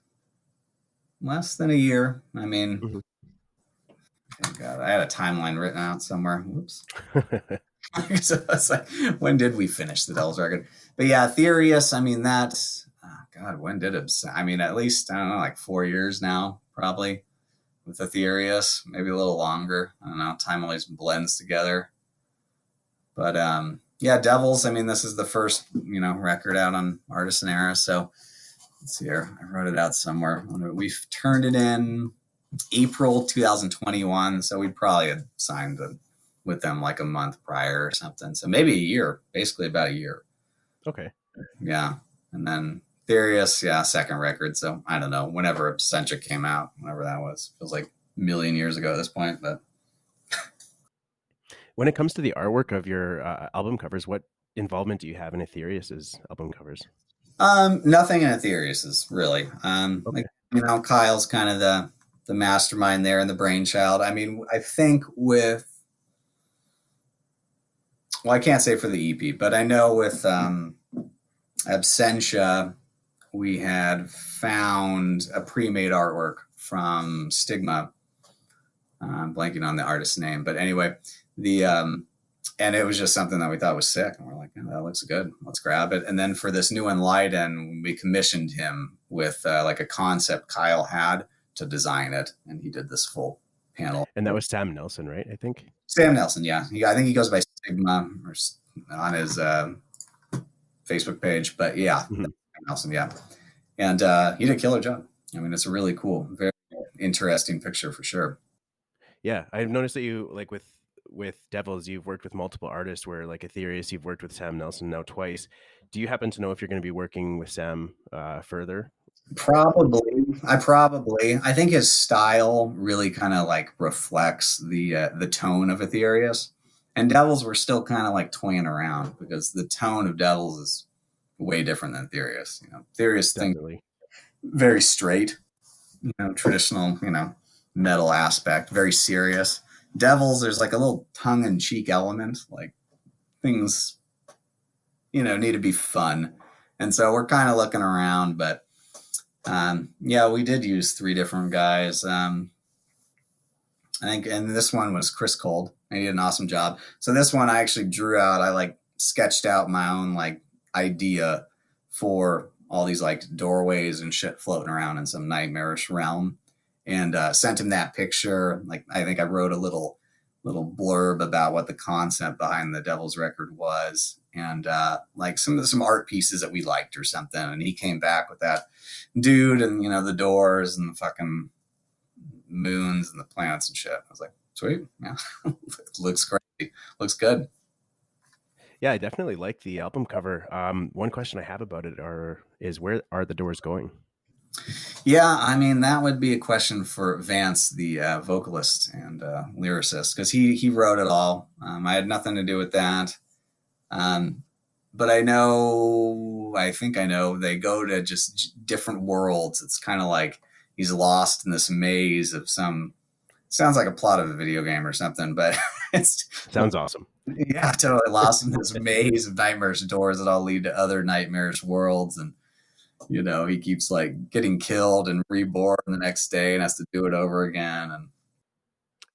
less than a year. I mean, mm-hmm. oh God, I had a timeline written out somewhere. Whoops. [LAUGHS] [LAUGHS] so it's like, when did we finish the Devils record? But yeah, Aethereus, I mean, that God, when did it? I mean, at least I don't know, like four years now, probably with Aethereus, maybe a little longer. I don't know. Time always blends together. But um, yeah, Devils. I mean, this is the first you know record out on Artisan Era. So let's see here. I wrote it out somewhere. We've turned it in April 2021. So we probably had signed the, with them like a month prior or something. So maybe a year, basically about a year. Okay. Yeah. And then Aethereus, yeah, second record. So I don't know. Whenever Absentia came out, whenever that was, feels like a million years ago at this point. But [LAUGHS] when it comes to the artwork of your uh, album covers, what involvement do you have in Aethereus's album covers? Um, nothing in Aethereus's really. Um, okay. like you know, Kyle's kind of the the mastermind there and the brainchild. I mean, I think with well, I can't say for the EP, but I know with um, Absentia, we had found a pre-made artwork from Stigma. I'm blanking on the artist's name, but anyway, the um, and it was just something that we thought was sick, and we're like, oh, that looks good, let's grab it. And then for this new Leiden, we commissioned him with uh, like a concept Kyle had to design it, and he did this full panel. And that was Sam Nelson, right? I think Sam Nelson, yeah. He, I think he goes by Stigma or on his uh, Facebook page, but yeah, mm-hmm. Nelson, yeah. And uh, he did a killer job. I mean, it's a really cool, very interesting picture for sure. Yeah, I've noticed that you like with with Devils, you've worked with multiple artists. Where like Aethereus, you've worked with Sam Nelson now twice. Do you happen to know if you're going to be working with Sam uh, further? Probably. I probably. I think his style really kind of like reflects the uh, the tone of Aethereus. And Devils were still kind of like toying around because the tone of Devils is way different than Aethereus. You know, Aethereus thing very straight, you know, traditional, you know, metal aspect, very serious. Devils, there's like a little tongue in cheek element, like things, you know, need to be fun. And so we're kind of looking around, but um, yeah, we did use three different guys. Um, I think, and this one was Chris Cold. He did an awesome job. So this one I actually drew out. I like sketched out my own like idea for all these like doorways and shit floating around in some nightmarish realm, and uh, sent him that picture. Like I think I wrote a little little blurb about what the concept behind the Devil's Record was, and uh, like some of some art pieces that we liked or something. And he came back with that dude and you know the doors and the fucking moons and the planets and shit. I was like, sweet, yeah, [LAUGHS] looks great, looks good. Yeah, I definitely like the album cover. Um, one question I have about it are is where are the doors going? Yeah, I mean that would be a question for Vance, the uh, vocalist and uh, lyricist, because he he wrote it all. Um, I had nothing to do with that. Um, but I know, I think I know, they go to just different worlds. It's kind of like he's lost in this maze of some. Sounds like a plot of a video game or something, but [LAUGHS] it's sounds awesome. Yeah, totally lost in this maze of nightmares doors that all lead to other nightmarish worlds, and you know he keeps like getting killed and reborn the next day and has to do it over again, and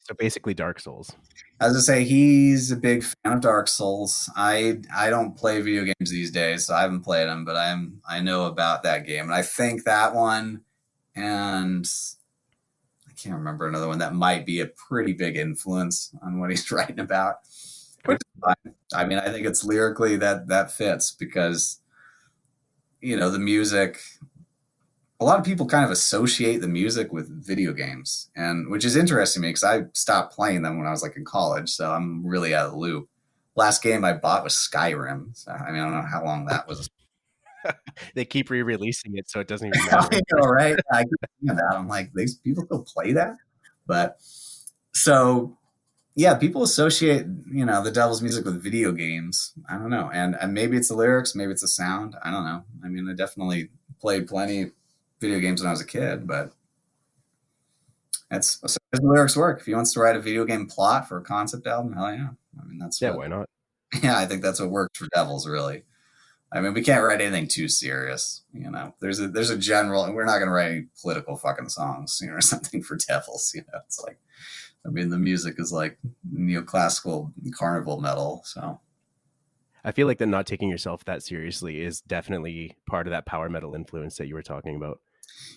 so basically, Dark Souls. As I say, he's a big fan of Dark Souls. I I don't play video games these days, so I haven't played them, but I'm I know about that game, and I think that one, and I can't remember another one that might be a pretty big influence on what he's [LAUGHS] writing about. I mean, I think it's lyrically that that fits because you know the music a lot of people kind of associate the music with video games, and which is interesting to me because I stopped playing them when I was like in college, so I'm really out of the loop. Last game I bought was Skyrim. So, I mean, I don't know how long that was. [LAUGHS] they keep re-releasing it, so it doesn't even [LAUGHS] matter. I know, right? I that. I'm like, these people still play that, but so yeah, people associate you know the devil's music with video games. I don't know, and, and maybe it's the lyrics, maybe it's the sound. I don't know. I mean, I definitely played plenty video games when I was a kid, but that's so the lyrics work. If he wants to write a video game plot for a concept album, hell yeah. I mean, that's yeah, what, why not? [LAUGHS] Yeah, I think that's what works for Devils, really. I mean, we can't write anything too serious, you know. There's a there's a general, and we're not going to write any political fucking songs, you know, [LAUGHS] or something for Devils. You know, it's like, I mean, the music is like neoclassical carnival metal, so. I feel like that not taking yourself that seriously is definitely part of that power metal influence that you were talking about.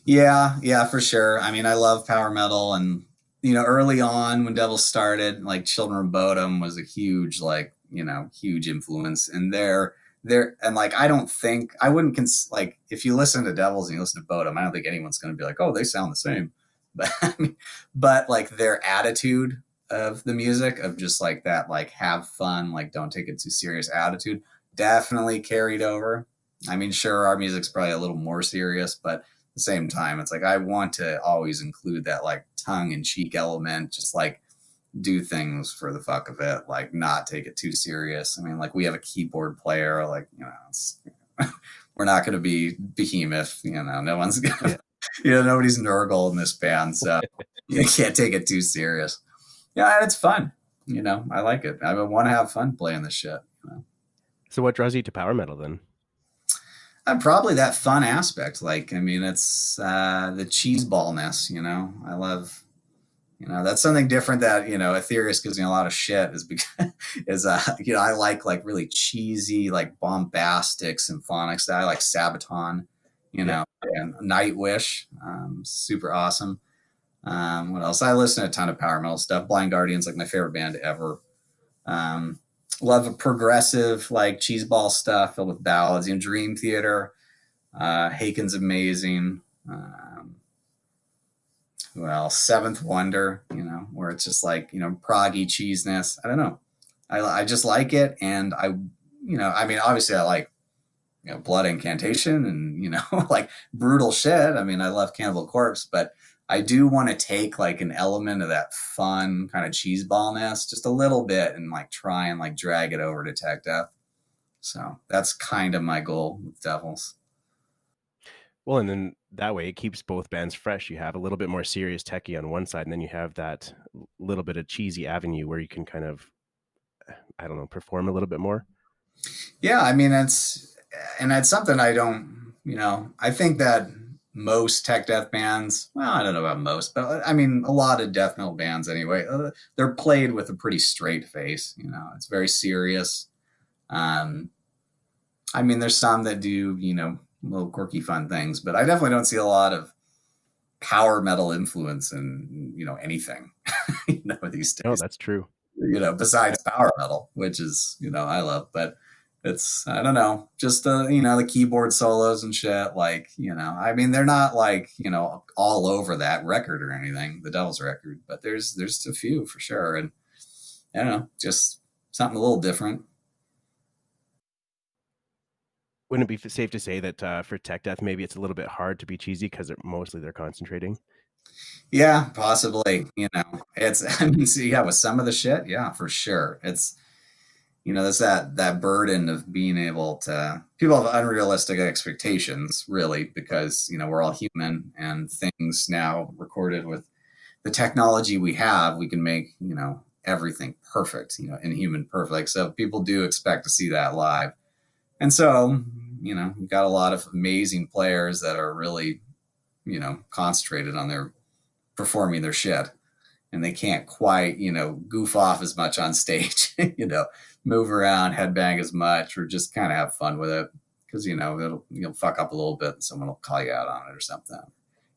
Yeah, yeah, for sure. I mean, I love power metal, and you know, early on when Devil started, like Children of Bodom was a huge, like you know, huge influence, and they're there, and like I don't think I wouldn't cons- like if you listen to Devils and you listen to Bodom, I don't think anyone's going to be like, oh, they sound the same, but [LAUGHS] but like their attitude of the music of just like that, like have fun, like don't take it too serious attitude, definitely carried over. I mean, sure, our music's probably a little more serious, but at the same time, it's like I want to always include that like tongue in cheek element, just like do things for the fuck of it, like not take it too serious. I mean, like we have a keyboard player, like you know, [LAUGHS] we're not going to be behemoth, you know. No one's gonna you know, nobody's Nergal in this band, so [LAUGHS] you can't take it too serious. Yeah, it's fun. You know, I like it. I want to have fun playing this shit. You know? So, what draws you to power metal then? Uh, probably that fun aspect. Like, I mean, it's uh, the cheese ballness. You know, I love. You know, that's something different that you know Aethereus gives me a lot of shit. Is because [LAUGHS] is uh, you know I like like really cheesy, like bombastic symphonic style. I like Sabaton. You know, and Nightwish, um, super awesome. Um, what else? I listen to a ton of power metal stuff. Blind Guardian's like my favorite band ever. Um, love a progressive like cheeseball stuff filled with ballads. You know, Dream Theater. Uh, Haken's amazing. Um, well, Seventh Wonder. You know, where it's just like you know proggy cheesiness. I don't know. I, I just like it, and I, you know, I mean, obviously, I like you know blood incantation and you know [LAUGHS] like brutal shit. I mean, I love Cannibal Corpse, but I do want to take like an element of that fun kind of cheeseballness, just a little bit, and like try and like drag it over to tech death. So that's kind of my goal with Devils. Well, and then that way it keeps both bands fresh. You have a little bit more serious techie on one side, and then you have that little bit of cheesy avenue where you can kind of, I don't know, perform a little bit more. Yeah, I mean, it's and that's something I don't, you know, I think that most tech death bands, well, I don't know about most, but I mean, a lot of death metal bands anyway, uh, they're played with a pretty straight face. You know, it's very serious. Um, I mean, there's some that do, you know, little quirky, fun things, but I definitely don't see a lot of power metal influence in, you know, anything, [LAUGHS] you know, these days. Oh, that's true. You know, besides power metal, which is, you know, I love, but it's I don't know, just the you know the keyboard solos and shit. Like you know, I mean, they're not like you know all over that record or anything, the Devil's record, but there's there's a few for sure, and I don't know, just something a little different. Wouldn't it be safe to say that uh, for tech death, maybe it's a little bit hard to be cheesy because mostly they're concentrating? Yeah, possibly. You know, it's [LAUGHS] I mean, so yeah, with some of the shit, yeah, for sure. It's you know, there's that that burden of being able to people have unrealistic expectations, really, because you know we're all human and things now recorded with the technology we have, we can make you know everything perfect, you know, inhuman perfect. So people do expect to see that live, and so you know we've got a lot of amazing players that are really you know concentrated on their performing their shit. And they can't quite you know goof off as much on stage [LAUGHS] you know move around, headbang as much, or just kind of have fun with it. Because you know it'll you'll fuck up a little bit, and someone will call you out on it or something.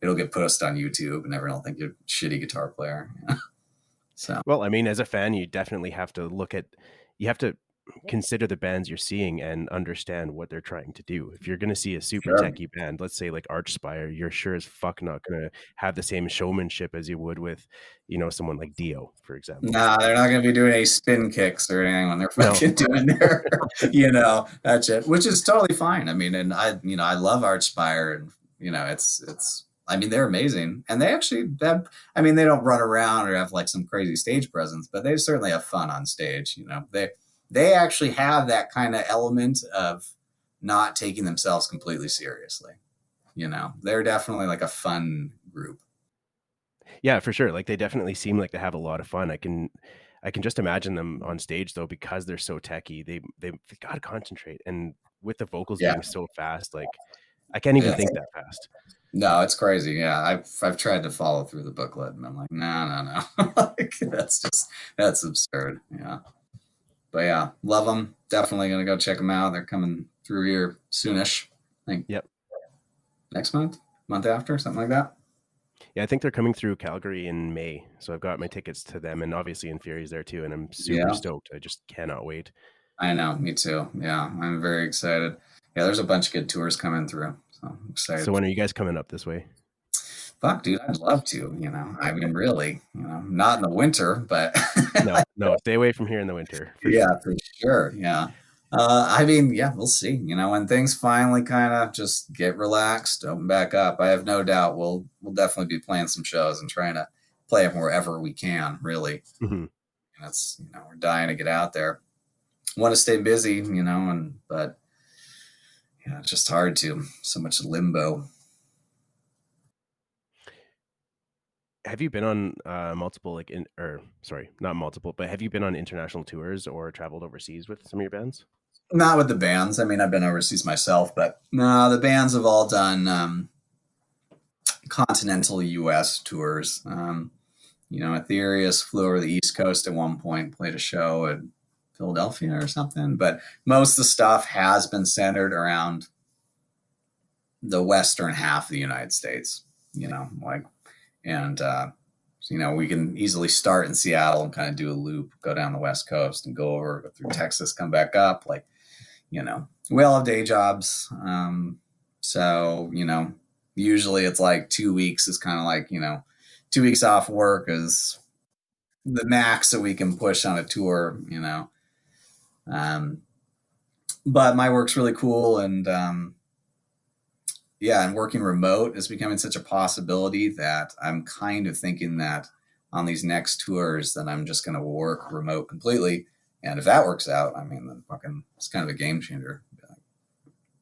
It'll get posted on YouTube, and everyone will think you're a shitty guitar player. [LAUGHS] so, well, I mean, as a fan, you definitely have to look at. You have to consider the bands you're seeing and understand what they're trying to do. If you're going to see a super sure. techie band, let's say like Archspire, you're sure as fuck not going to have the same showmanship as you would with, you know, someone like Dio, for example. Nah, they're not going to be doing any spin kicks or anything when they're [LAUGHS] fucking no. doing their, [LAUGHS] you know, that's it, which is totally fine. I mean, and I, you know, I love Archspire and, you know, it's, it's, I mean, they're amazing. And they actually have, I mean, they don't run around or have like some crazy stage presence, but they certainly have fun on stage. You know, they, they actually have that kind of element of not taking themselves completely seriously. You know, they're definitely like a fun group. Yeah, for sure. Like they definitely seem like they have a lot of fun. I can I can just imagine them on stage though because they're so techy. They they got to concentrate and with the vocals yeah. being so fast like I can't even yeah. think that fast. No, it's crazy. Yeah, I've I've tried to follow through the booklet, and I'm like, no, no, no. [LAUGHS] like, that's just that's absurd. Yeah but yeah, love them. Definitely gonna go check them out. They're coming through here soonish. I think. Yep. Next month, month after, something like that. Yeah, I think they're coming through Calgary in May, so I've got my tickets to them, and obviously Inferi's there too, and I'm super yeah. stoked. I just cannot wait. I know, me too. Yeah, I'm very excited. Yeah, there's a bunch of good tours coming through, so I'm excited. So when are you guys coming up this way? Fuck, dude, I'd love to. You know, I mean, really, you know, not in the winter, but no, no, stay away from here in the winter. [LAUGHS] For yeah, sure. for sure. Yeah. Uh, I mean, yeah, we'll see. You know, when things finally kind of just get relaxed, open back up, I have no doubt we'll we'll definitely be playing some shows and trying to play them wherever we can. Really, mm-hmm. that's you know we're dying to get out there. Want to stay busy, you know, and but yeah, it's just hard to so much limbo have you been on uh, multiple like in or sorry, not multiple, but have you been on international tours or traveled overseas with some of your bands? Not with the bands. I mean, I've been overseas myself, but no, the bands have all done um, continental U.S. tours. Um, you know, Aethereus flew over the East Coast at one point, played a show at Philadelphia or something, but most of the stuff has been centered around the western half of the United States. You know, like, and uh, you know, we can easily start in Seattle and kind of do a loop, go down the West Coast and go over go through Texas, come back up. Like, you know, we all have day jobs. Um, so, you know, usually it's like two weeks is kind of like, you know, two weeks off work is the max that we can push on a tour, you know. Um, but my work's really cool and um, yeah, and working remote is becoming such a possibility that I'm kind of thinking that on these next tours that I'm just going to work remote completely. And if that works out, I mean, then fucking it's kind of a game changer.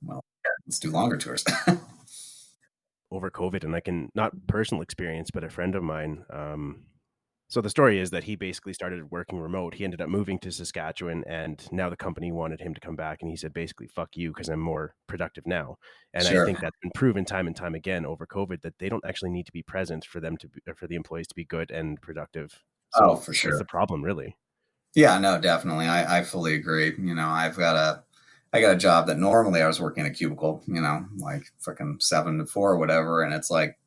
Well, let's do longer tours. [LAUGHS] Over COVID, and I can not personal experience, but a friend of mine um, so the story is that he basically started working remote. He ended up moving to Saskatchewan, and now the company wanted him to come back. And he said, basically, "Fuck you," because I'm more productive now. And sure. I think that's been proven time and time again over COVID that they don't actually need to be present for them to be, for the employees to be good and productive. Oh, so oh, for sure. That's the problem, really. Yeah, no, definitely. I, I fully agree. You know, I've got a I got a job that normally I was working a cubicle, you know, like fucking seven to four or whatever, and it's like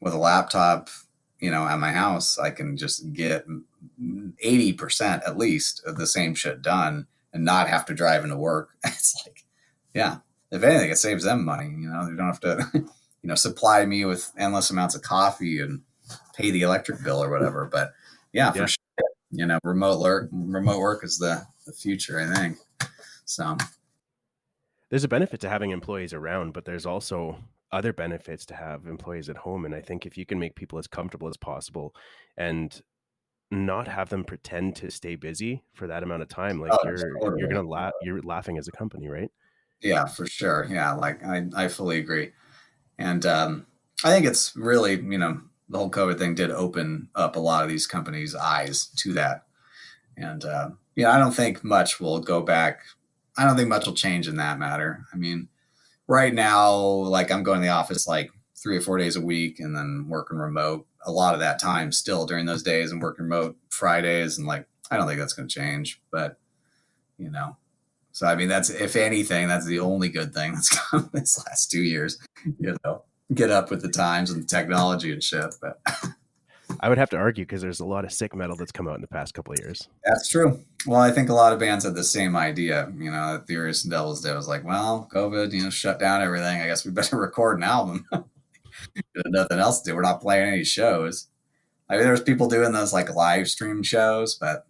with a laptop you know, at my house, I can just get 80% at least of the same shit done and not have to drive into work. [LAUGHS] It's like, yeah, if anything, it saves them money. You know, they don't have to, [LAUGHS] you know, supply me with endless amounts of coffee and pay the electric bill or whatever. But yeah, yeah. for sure, you know, remote work, remote work is the, the future, I think. So there's a benefit to having employees around, but there's also other benefits to have employees at home. And I think if you can make people as comfortable as possible and not have them pretend to stay busy for that amount of time, like oh, you're totally. you're gonna laugh you're laughing as a company, right? Yeah, for sure. Yeah, like I, I fully agree. And um, I think it's really, you know, the whole COVID thing did open up a lot of these companies' eyes to that. And uh, you know, I don't think much will go back. I don't think much will change in that matter. I mean, right now, like I'm going to the office like three or four days a week and then working remote a lot of that time still during those days and working remote Fridays. And like, I don't think that's going to change, but you know, so I mean, that's if anything, that's the only good thing that's [LAUGHS] come this last two years. You know, get up with the times and technology and shit. But [LAUGHS] I would have to argue because there's a lot of sick metal that's come out in the past couple of years. That's true. Well, I think a lot of bands had the same idea. You know, Aethereus and Devil's Did was like, well, COVID, you know, shut down everything. I guess we better [LAUGHS] record an album. [LAUGHS] nothing else to do. We're not playing any shows. I mean, there's people doing those like live stream shows, but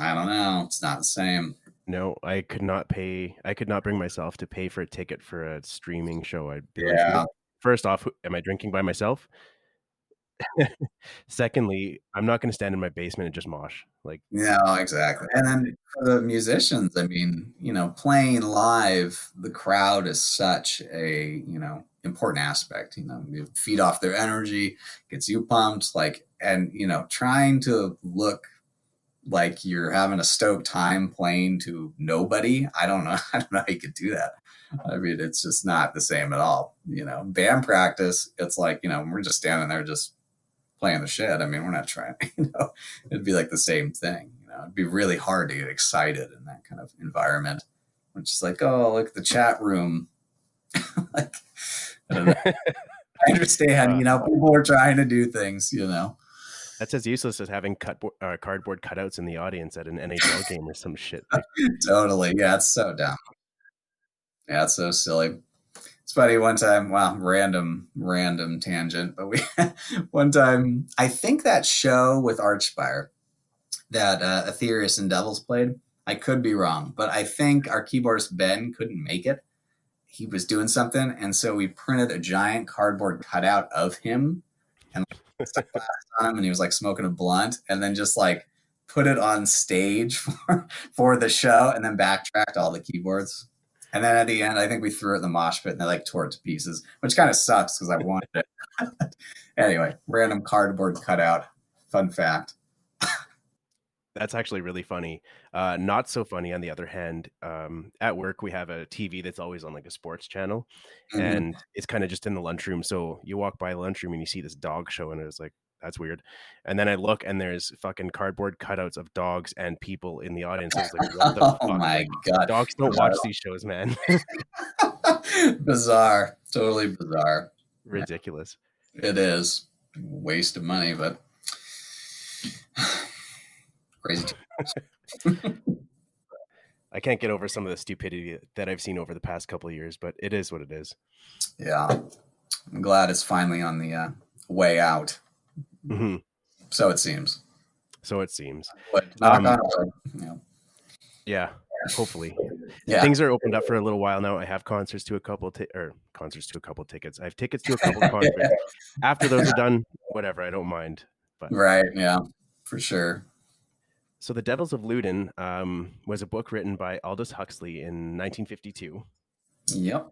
I don't know. It's not the same. No, I could not pay. I could not bring myself to pay for a ticket for a streaming show. I'd be yeah. Like, first off, am I drinking by myself? [LAUGHS] Secondly, I'm not going to stand in my basement and just mosh. Like, no, exactly. And then for the musicians, I mean, you know, playing live, the crowd is such a, you know, important aspect. You know, you feed off their energy, gets you pumped. Like, and, you know, trying to look like you're having a stoked time playing to nobody. I don't know. [LAUGHS] I don't know how you could do that. I mean, it's just not the same at all. You know, band practice, it's like, you know, we're just standing there just playing the shit. I mean, we're not trying, [LAUGHS] you know, it'd be like the same thing. You know, it'd be really hard to get excited in that kind of environment. Which is like, oh, look at the chat room. [LAUGHS] like, I, [LAUGHS] I understand, you know, people are trying to do things, you know. That's as useless as having cut, uh, cardboard cutouts in the audience at an NHL game or some shit. totally. Yeah, it's so dumb. Yeah, it's so silly. It's funny. One time, wow, random, random tangent, but we [LAUGHS] one time, I think that show with Archspire that uh, Aethereus and Devils played. I could be wrong, but I think our keyboardist Ben couldn't make it. He was doing something, and so we printed a giant cardboard cutout of him and [LAUGHS] on him, and he was like smoking a blunt, and then just like put it on stage [LAUGHS] for for the show, and then backtracked all the keyboards. And then at the end, I think we threw it in the mosh pit and they like tore it to pieces, which kind of sucks because I wanted it. [LAUGHS] anyway, random cardboard cutout. Fun fact. That's actually really funny. Uh, not so funny, on the other hand. Um, at work, we have a TV that's always on like a sports channel, Mhm. and it's kind of just in the lunchroom. So you walk by the lunchroom and you see this dog show, and it's like, that's weird. And then I look, and there's fucking cardboard cutouts of dogs and people in the audience. I was like, what the [LAUGHS] oh fuck? my Like, god. dogs don't watch these shows, man. [LAUGHS] bizarre. Totally bizarre. Ridiculous. It is. Waste of money, but [SIGHS] crazy. [LAUGHS] I can't get over some of the stupidity that I've seen over the past couple of years, but it is what it is. Yeah. I'm glad it's finally on the uh, way out. Hmm So it seems. So it seems. But knock Um, on wood, know. Yeah, hopefully. [LAUGHS] Yeah. Things are opened up for a little while now. I have concerts to a couple or concerts to a couple tickets. I have tickets to a couple [LAUGHS] concerts. After those are done, [LAUGHS] whatever, I don't mind. But Right. Yeah. For sure. So The Devils of Loudun um, was a book written by Aldous Huxley in 1952. Yep.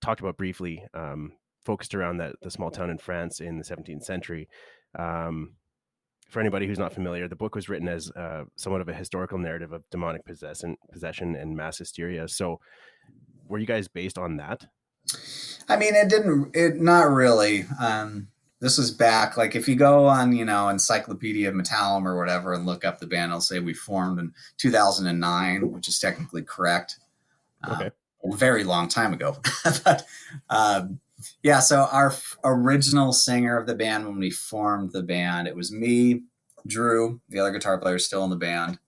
Talked about briefly, um, focused around that the small town in France in the 17th century. Um, for anybody who's not familiar, the book was written as uh, somewhat of a historical narrative of demonic possession, possession and mass hysteria. So, were you guys based on that? I mean, it didn't. It not really. Um, this was back like if you go on, you know, Encyclopedia Metallum or whatever, and look up the band, it'll say we formed in 2009, which is technically correct. Uh, a very long time ago, [LAUGHS] but um, yeah. So our f- original singer of the band when we formed the band, it was me, Drew, the other guitar player, still in the band,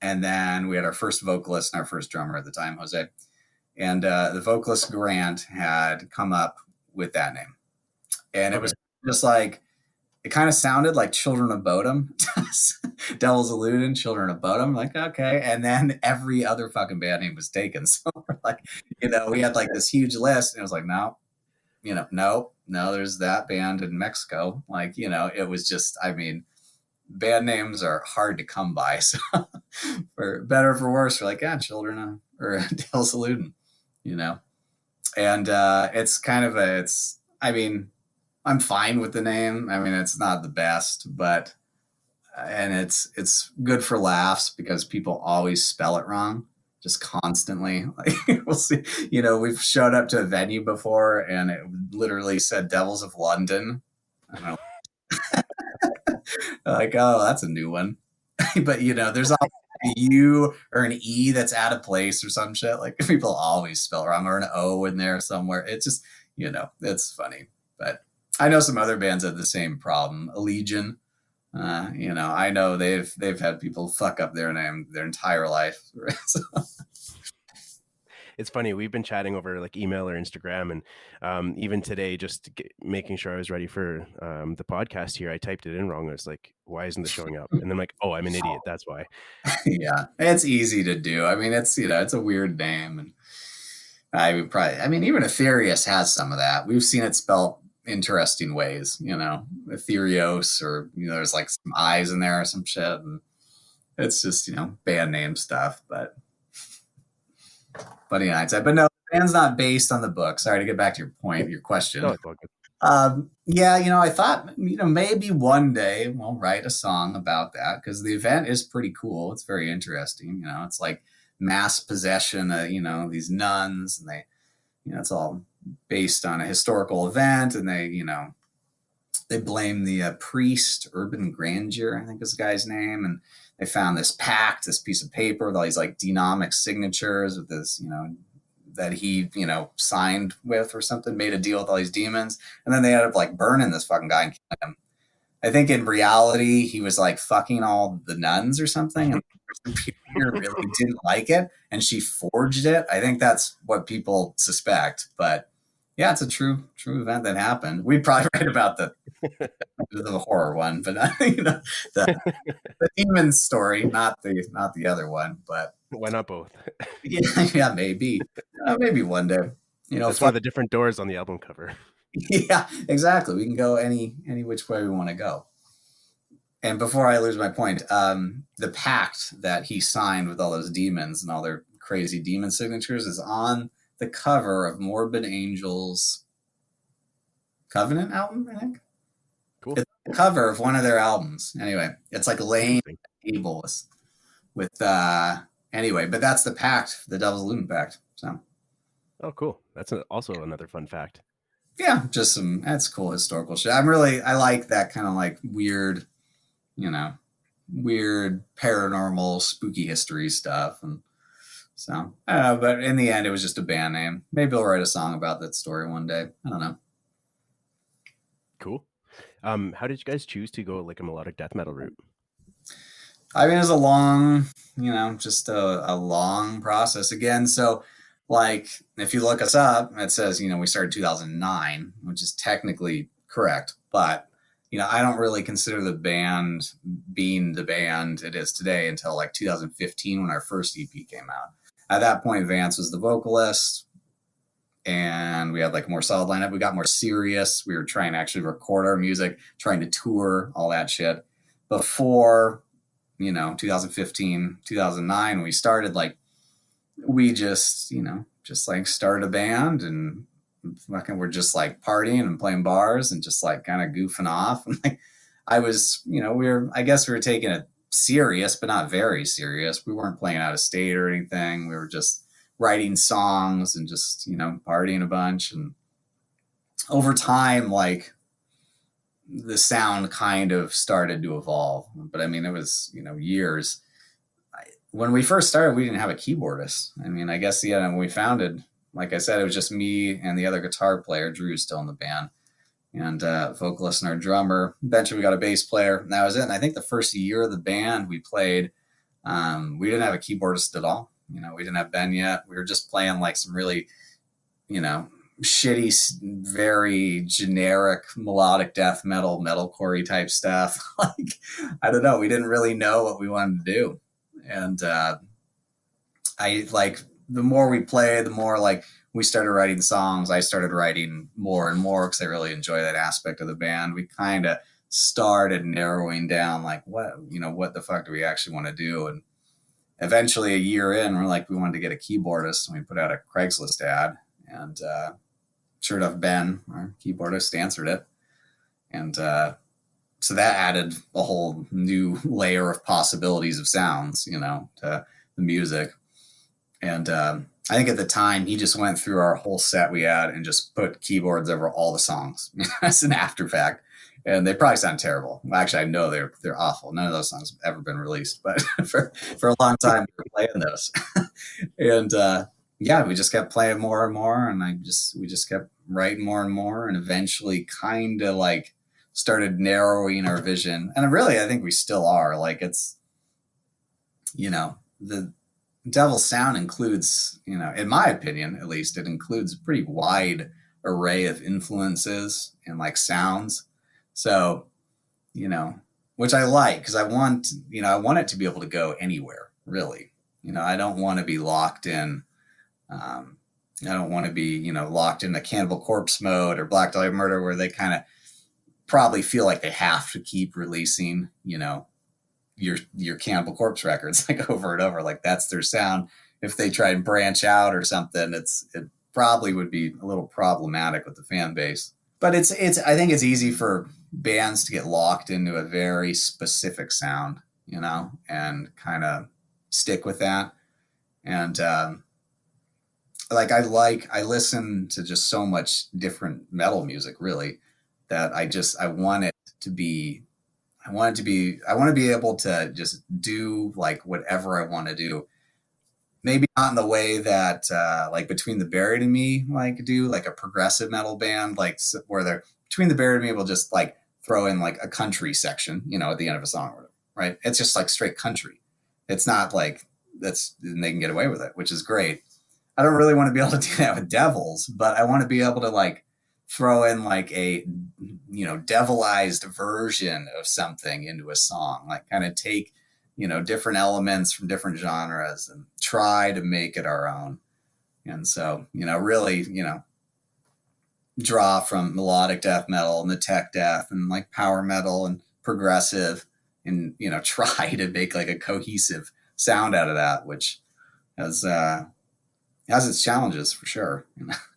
and then we had our first vocalist and our first drummer at the time, Jose and uh, the vocalist Grant had come up with that name, and it was just like it kind of sounded like Children of Bodom, [LAUGHS] Devil's Illusion, Children of Bodom. Like okay, and then every other fucking band name was taken. [LAUGHS] So we're like, you know, we had like this huge list, and it was like, no, you know, no, no, there's that band in Mexico. Like, you know, it was just, I mean. Band names are hard to come by, [LAUGHS] so for better or for worse, we're like, yeah, children or [LAUGHS] Devil's Illusion you know and uh it's kind of a it's i mean i'm fine with the name i mean it's not the best but and it's it's good for laughs because people always spell it wrong just constantly [LAUGHS] like we'll see you know we've showed up to a venue before and it literally said devils of london [LAUGHS] like oh that's a new one [LAUGHS] but you know there's a U or an E that's out of place or some shit. Like people always spell wrong or an O in there somewhere. It's just, you know, it's funny. But I know some other bands have the same problem. Allegaeon, uh, you know, I know they've they've had people fuck up their name their entire life. [LAUGHS] So, It's funny. We've been chatting over like email or Instagram, and um, even today, just get, making sure I was ready for um, the podcast here. I typed it in wrong. I was like, "Why isn't this showing up?" And then I'm like, "Oh, I'm an idiot. That's why." [LAUGHS] yeah, it's easy to do. I mean, it's you know, it's a weird name, and I would probably. I mean, even Aethereus has some of that. We've seen it spelled interesting ways. You know, Ethereos, or you know, there's like some eyes in there or some shit, and it's just you know band name stuff. But in hindsight, but no, the band's not based on the book. Sorry to get back to your point, your question. No, it's all good. Um, yeah, you know, I thought, you know, maybe one day we'll write a song about that because the event is pretty cool. It's very interesting. You know, it's like mass possession of, you know, these nuns and they, you know, it's all based on a historical event and they, you know, they blame the uh, priest, Urbain Grandier, I think is the guy's name. And they found this pact, this piece of paper with all these like denomic signatures with this, you know, that he, you know, signed with or something, made a deal with all these demons. And then they ended up like burning this fucking guy and killing him. I think in reality, he was like fucking all the nuns or something. And the superior really didn't like it and she forged it. I think that's what people suspect. But yeah, it's a true, true event that happened. We'd probably [LAUGHS] write about the, the horror one, but [LAUGHS] you know, the, the demon story, not the, not the other one, but Why not both? [LAUGHS] yeah, yeah, maybe, uh, maybe one day. You know, That's why the different doors on the album cover. yeah, exactly. We can go any any which way we want to go. And before I lose my point, um, the pact that he signed with all those demons and all their crazy demon signatures is on the cover of Morbid Angels Covenant album, I think. Cool. It's the cover of one of their albums. Anyway, it's like Layne Abel with, with uh anyway, but that's the pact, the Devil's Loudun Pact. So Oh, cool. That's also another fun fact. yeah, just some that's cool historical shit. I'm really I like that kind of like weird, you know, weird paranormal spooky history stuff and so I don't know, but in the end it was just a band name. Maybe I'll write a song about that story one day. I don't know. Cool. Um, how did you guys choose to go like a melodic death metal route? I mean, it's a long, you know, just a, a long process again. So, like, if you look us up, it says, you know, we started 2009, which is technically correct. But, you know, I don't really consider the band being the band it is today until like 2015 when our first EP came out. At that point, Vance was the vocalist and we had like a more solid lineup. We got more serious. We were trying to actually record our music, trying to tour, all that shit. Before you know 2015 2009 we started like we just you know just like started a band and fucking we're just like partying and playing bars and just like kind of goofing off [LAUGHS] and like i was you know we were i guess we were taking it serious but not very serious we weren't playing out of state or anything we were just writing songs and just you know partying a bunch and over time like the sound kind of started to evolve. But I mean, it was, you know, years. When we first started, we didn't have a keyboardist. I mean, I guess, yeah, when we founded, like I said, it was just me and the other guitar player, Drew, still in the band, and uh, vocalist and our drummer. Eventually, we got a bass player, and that was it. And I think the first year of the band, we played, um, we didn't have a keyboardist at all. You know, we didn't have Ben yet. We were just playing like some really, you know, shitty, very generic melodic death metal, metalcore type stuff. [LAUGHS] like, I don't know. We didn't really know what we wanted to do. And uh, I like the more we played, the more like we started writing songs. I started writing more and more because I really enjoy that aspect of the band. We kind of started narrowing down like what, you know, what the fuck do we actually want to do? And eventually a year in, we're like, we wanted to get a keyboardist and we put out a Craigslist ad. And uh, sure enough, Ben, our keyboardist, answered it. And uh, so that added a whole new [LAUGHS] layer of possibilities of sounds, you know, to the music. And um, I think at the time, he just went through our whole set we had and just put keyboards over all the songs. [LAUGHS] That's an after fact. And they probably sound terrible. Actually, I know they're they're awful. None of those songs have ever been released, but [LAUGHS] for for a long time we were playing those. [LAUGHS] and uh, yeah, we just kept playing more and more, and I just we just kept writing more and more, and eventually kind of like started narrowing our vision. And really, I think we still are. Like it's, you know, the Devil's Sound includes, you know, in my opinion, at least, it includes a pretty wide array of influences and like sounds. So, you know, which I like because I want, you know, I want it to be able to go anywhere, really. You know, I don't want to be locked in um, I don't want to be, you know, locked in the Cannibal Corpse mode or Black Dahlia Murder, where they kind of probably feel like they have to keep releasing, you know, your your Cannibal Corpse records [LAUGHS] like over and over. Like that's their sound. If they try and branch out or something, it's it probably would be a little problematic with the fan base. But it's it's I think it's easy for bands to get locked into a very specific sound, you know, and kind of stick with that. And um, like I like I listen to just so much different metal music really that I just I want it to be I want it to be I want to be able to just do like whatever I want to do. Maybe not in the way that uh, like Between the Buried and Me like do like a progressive metal band like where they're Between the Buried and Me will just like throw in like a country section you know at the end of a song right? It's just like straight country. It's not like that's they can get away with it which is great. I don't really want to be able to do that with devils, but I want to be able to like throw in like a you know devilized version of something into a song, like kind of take you know different elements from different genres and try to make it our own. And so you know really you know draw from melodic death metal and the tech death and like power metal and progressive and you know [LAUGHS] try to make like a cohesive sound out of that which has uh has its challenges for sure. [LAUGHS]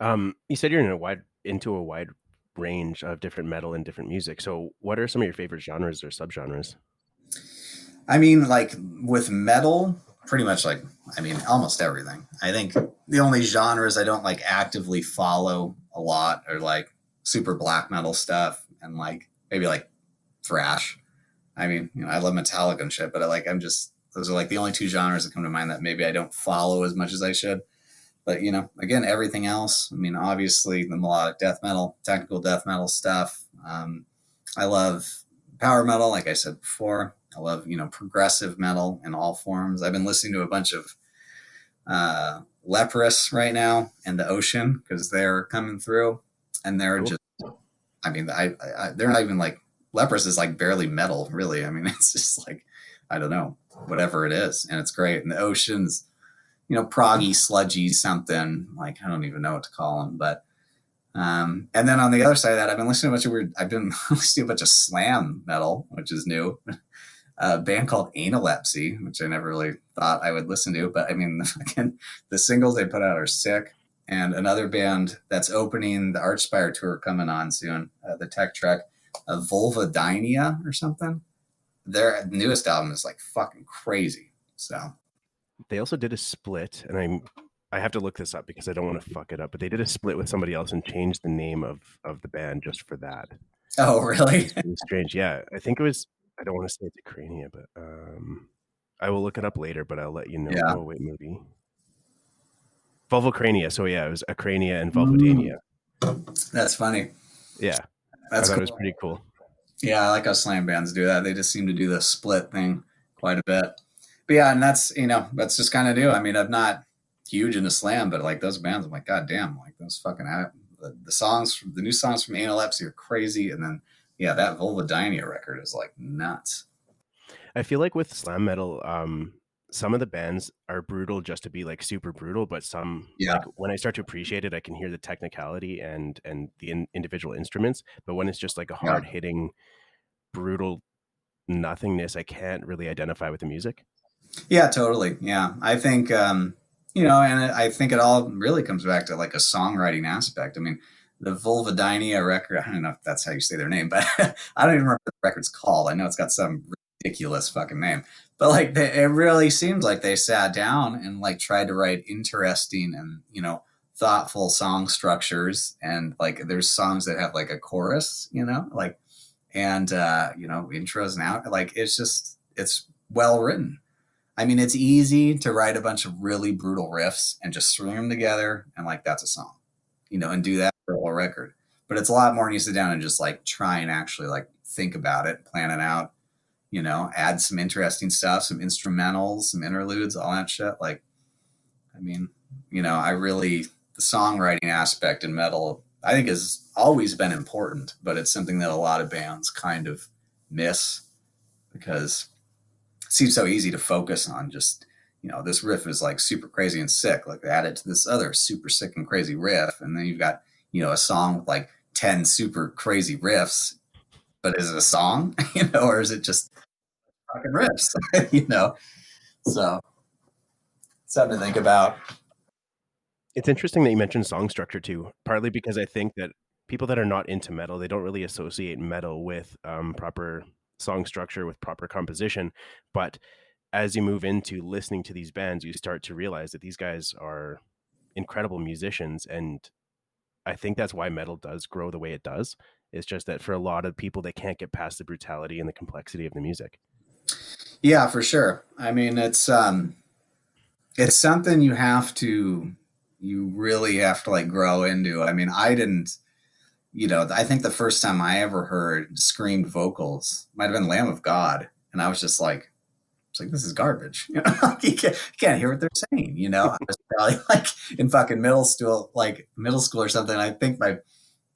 Um, you said you're in a wide into a wide range of different metal and different music. So, what are some of your favorite genres or subgenres? I mean, like with metal, pretty much like I mean, almost everything. I think the only genres I don't like actively follow a lot are like super black metal stuff and like maybe like thrash. I mean, you know, I love Metallica and shit, but I like I'm just those are like the only two genres that come to mind that maybe I don't follow as much as I should. But you know, again, everything else. I mean, obviously the melodic death metal, technical death metal stuff. Um, I love power metal, like I said before. I love you know progressive metal in all forms. I've been listening to a bunch of uh, Leprous right now and the Ocean because they're coming through, and they're cool. just. I mean, I, I, they're not even like Leprous is like barely metal, really. I mean, [LAUGHS] it's just like I don't know, whatever it is, and it's great. And the Ocean's you know, proggy, sludgy something. Like I don't even know what to call them. But um, and then on the other side of that, I've been listening to a bunch of weird. I've been [LAUGHS] listening to a bunch of slam metal, which is new. [LAUGHS] a band called Analepsy, which I never really thought I would listen to. But I mean, [LAUGHS] again, the singles they put out are sick. And another band that's opening the Archspire tour coming on soon, uh, the Tech Trek, uh, Vulvodynia or something. Their newest album is like fucking crazy. So they also did a split, and I'm I have to look this up because I don't want to fuck it up. But they did a split with somebody else and changed the name of of the band just for that. Oh, really? Strange. Yeah, I think it was. I don't want to say it's Acrania, but um, I will look it up later. But I'll let you know. Yeah. Oh wait, movie. Vulvocrania. So yeah, it was Acrania and Vulvodynia. That's funny. Yeah, that's I cool. was pretty cool. Yeah, I like how slam bands do that. They just seem to do the split thing quite a bit but yeah, and that's you know that's just kind of new. I mean, I'm not huge into slam, but like those bands, I'm like, god damn, like those fucking the, the songs, from the new songs from Analepsy are crazy, and then yeah, that Vulvodynia record is like nuts. I feel like with slam metal, um, some of the bands are brutal just to be like super brutal, but some yeah. like when I start to appreciate it, I can hear the technicality and and the in, individual instruments. But when it's just like a hard hitting, yeah. brutal nothingness, I can't really identify with the music. Yeah, totally. Yeah. I think, um, you know, and I think it all really comes back to like a songwriting aspect. I mean, the Vulvodynia record, I don't know if that's how you say their name, but [LAUGHS] I don't even remember the record's called. I know it's got some ridiculous fucking name, but like they, it really seems like they sat down and like tried to write interesting and, you know, thoughtful song structures. And like there's songs that have like a chorus, you know, like, and, uh, you know, intros and out. Like it's just, it's well written I mean, it's easy to write a bunch of really brutal riffs and just string them together and like that's a song, you know, and do that for a whole record. But it's a lot more when you sit down and just like try and actually like think about it, plan it out, you know, add some interesting stuff, some instrumentals, some interludes, all that shit. Like, I mean, you know, I really the songwriting aspect in metal, I think has always been important, but it's something that a lot of bands kind of miss because seems so easy to focus on just you know this riff is like super crazy and sick like they add it to this other super sick and crazy riff and then you've got you know a song with like 10 super crazy riffs but is it a song? [LAUGHS] You know or is it just fucking riffs? [LAUGHS] You know? So something to think about. It's interesting that you mentioned song structure too partly because i think that people that are not into metal they don't really associate metal with um, proper song structure with proper composition but as you move into listening to these bands you start to realize that these guys are incredible musicians and i think that's why metal does grow the way it does. It's just that for a lot of people they can't get past the brutality and the complexity of the music. Yeah for sure. I mean it's um it's something you have to you really have to like grow into. I mean i didn't you know, I think the first time I ever heard screamed vocals might have been Lamb of God. And I was just like, it's like, this is garbage. [LAUGHS] You know, [LAUGHS] you, can't, you can't hear what they're saying. You know, I was probably [LAUGHS] like in fucking middle school, like middle school or something. I think my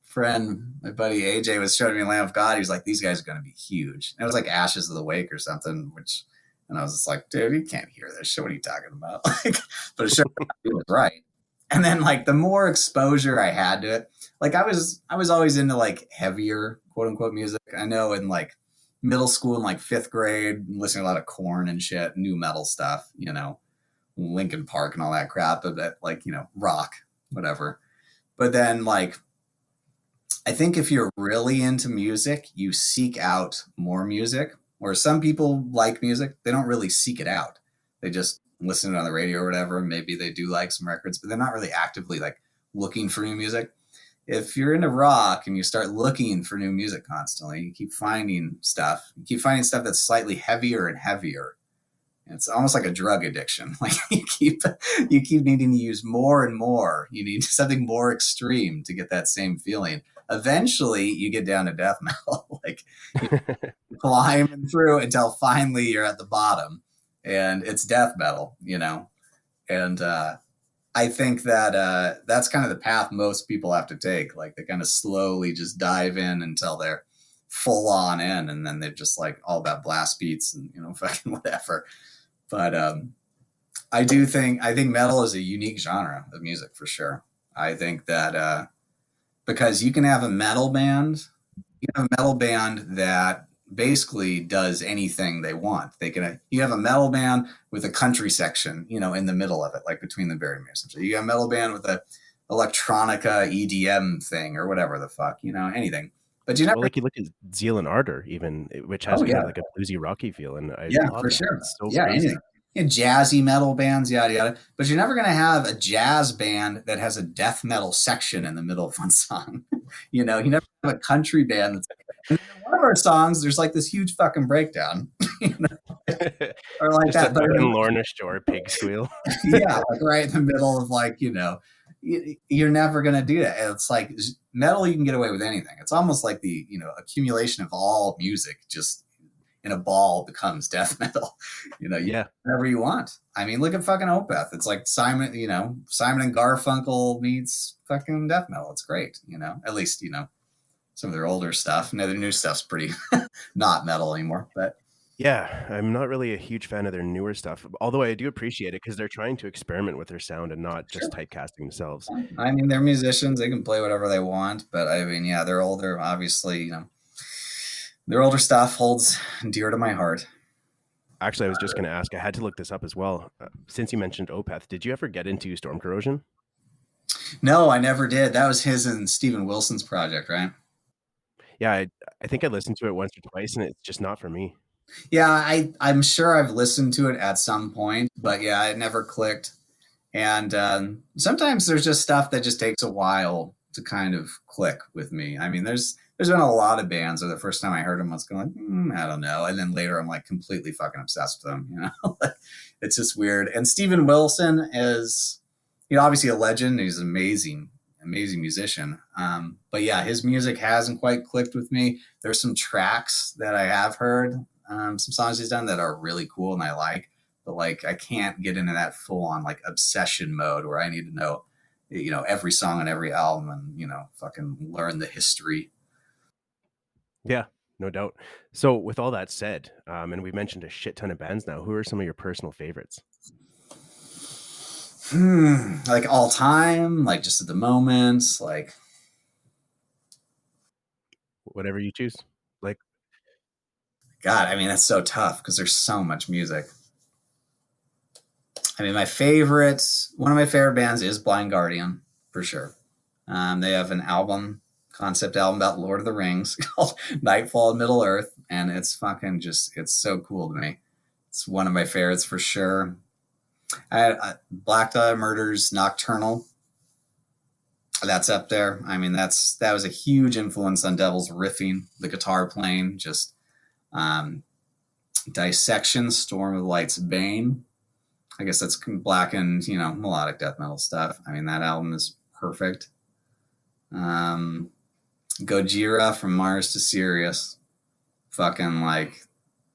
friend, my buddy AJ was showing me Lamb of God. He was like, these guys are going to be huge. And it was like Ashes of the Wake or something, which, and I was just like, dude, you can't hear this shit. What are you talking about? Like, but it sure was right. And then like the more exposure I had to it, like I was I was always into like heavier quote unquote music. I know in like middle school and like fifth grade, listening to a lot of Korn and shit, nu metal stuff, you know. Linkin Park and all that crap, but like, you know, rock, whatever. But then like I think if you're really into music, you seek out more music. Where some people like music, they don't really seek it out. They just listen it on the radio or whatever. Maybe they do like some records, but they're not really actively like looking for new music. If you're into rock and you start looking for new music constantly, you keep finding stuff. You keep finding stuff that's slightly heavier and heavier. It's almost like a drug addiction. [LAUGHS] Like you keep you keep needing to use more and more. You need [LAUGHS] something more extreme to get that same feeling eventually you get down to death [LAUGHS] metal like climbing through until finally you're at the bottom and it's death metal you know and uh, i think that uh, that's kind of the path most people have to take. Like they kind of slowly just dive in until they're full on in and then they're just like all about blast beats and you know [LAUGHS] fucking whatever. But um i do think i think metal is a unique genre of music for sure. I think that uh because you can have a metal band, you have a metal band that basically does anything they want. They can uh, you have a metal band with a country section, you know, in the middle of it, like Between the Buried So you have a metal band with a electronica EDM thing or whatever the fuck, you know, anything. But you know, well, like you look at Zeal & Ardor, even which has oh, kind of like a bluesy rocky feel, and I yeah, for that. sure, so yeah, anything you know, jazzy metal bands, yada yada. But you're never going to have a jazz band that has a death metal section in the middle of one [LAUGHS] song. you know, you never have a country band that's like, one of our songs. There's like this huge fucking breakdown, [LAUGHS] you know? or like Just that. But Lorna Shore pig squeal. [LAUGHS] yeah, like right in the middle of like you know, you're never going to do that. It's like metal, you can get away with anything. It's almost like the you know accumulation of all music just in a ball becomes death [LAUGHS] metal. You know, you yeah, whatever you want. I mean, look at fucking Opeth. It's like Simon, you know, Simon and Garfunkel meets fucking death metal. It's great. You know, at least you know some of their older stuff. Now their new stuff's pretty [LAUGHS] not metal anymore, but. Yeah, I'm not really a huge fan of their newer stuff, although I do appreciate it because they're trying to experiment with their sound and not just sure. typecasting themselves. I mean, they're musicians; they can play whatever they want. But I mean, yeah, they're older. Obviously, you know, their older stuff holds dear to my heart. Actually, I was just going to ask. I had to look this up as well. Uh, since you mentioned Opeth, did you ever get into Storm Corrosion? No, I never did. That was his and Steven Wilson's project, right? Yeah, I, I think I listened to it once or twice, and it's just not for me. Yeah, I I'm sure I've listened to it at some point, but yeah, it never clicked. And um, sometimes there's just stuff that just takes a while to kind of click with me. I mean, there's there's been a lot of bands where the first time I heard them I was going, mm, I don't know, and then later I'm like completely fucking obsessed with them. You know, [LAUGHS] it's just weird. And Steven Wilson is, you know, obviously a legend. He's amazing, amazing musician. Um, but yeah, his music hasn't quite clicked with me. There's some tracks that I have heard, um, some songs he's done that are really cool and I like. But like, I can't get into that full on like obsession mode where I need to know, you know, every song on every album and you know, fucking learn the history yeah, no doubt. So, with all that said, um, and we mentioned a shit ton of bands now, who are some of your personal favorites? Hmm, like all time, like just at the moment, like whatever you choose. Like, God, I mean, that's so tough because there's so much music. I mean, my favorite, one of my favorite bands is Blind Guardian for sure. Um, they have an album concept album about Lord of the Rings [LAUGHS] called Nightfall in Middle Earth, and it's fucking just it's so cool to me. It's one of my favorites for sure. I, I, Black Dahlia Murders Nocturnal. That's up there. I mean, that's that was a huge influence on Devil's riffing, the guitar playing, just um, Dissection, Storm of Light's Bane. I guess that's black and you know melodic death metal stuff. I mean, that album is perfect. Um, Gojira from Mars to Sirius. Fucking like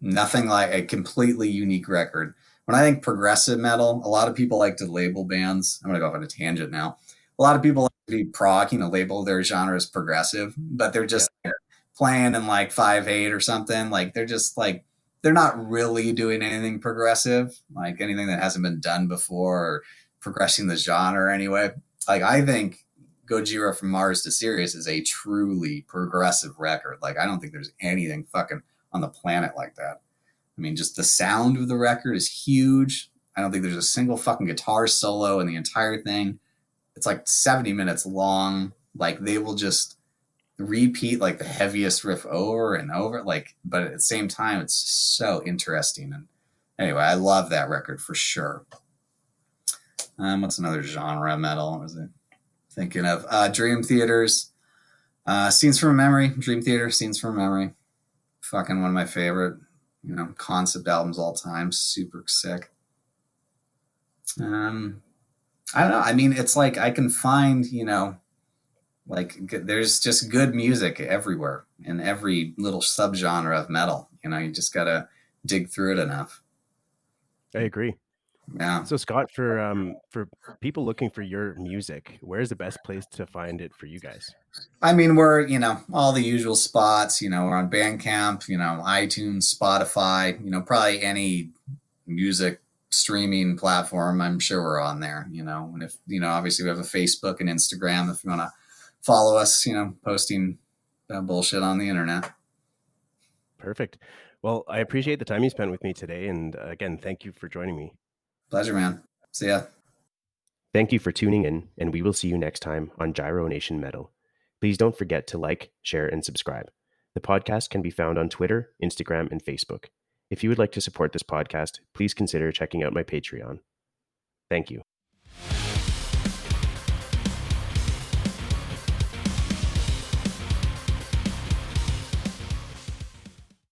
nothing like a completely unique record. When I think progressive metal, a lot of people like to label bands. I'm gonna go off on a tangent now. A lot of people like to be prog, you know, label their genre as progressive, but they're just yeah. playing in like five eight or something. Like they're just like they're not really doing anything progressive, like anything that hasn't been done before or progressing the genre anyway. Like I think Gojira from Mars to Sirius is a truly progressive record. Like I don't think there's anything fucking on the planet like that. I mean, just the sound of the record is huge. I don't think there's a single fucking guitar solo in the entire thing. It's like 70 minutes long. Like they will just repeat like the heaviest riff over and over. Like, but at the same time, it's so interesting. And anyway, I love that record for sure. Um, what's another genre metal? What was it thinking of? Uh, Dream Theaters. Uh, Scenes from Memory, Dream Theater, Scenes from Memory. Fucking one of my favorite, you know, concept albums all time. Super sick. Um, I don't know. I mean, it's like I can find, you know, like there's just good music everywhere in every little subgenre of metal. You know, you just gotta dig through it enough. I agree. Yeah. So Scott, for um for people looking for your music, where's the best place to find it for you guys? I mean, we're you know all the usual spots. You know, we're on Bandcamp. You know, iTunes, Spotify. You know, probably any music streaming platform. I'm sure we're on there. You know, and if you know, obviously we have a Facebook and Instagram. If you want to follow us, you know, posting that bullshit on the internet. Perfect. Well, I appreciate the time you spent with me today, and uh, again, thank you for joining me. Pleasure, man. See ya. Thank you for tuning in, and we will see you next time on Gyro Nation Metal. Please don't forget to like, share, and subscribe. The podcast can be found on Twitter, Instagram, and Facebook. If you would like to support this podcast, please consider checking out my Patreon. Thank you.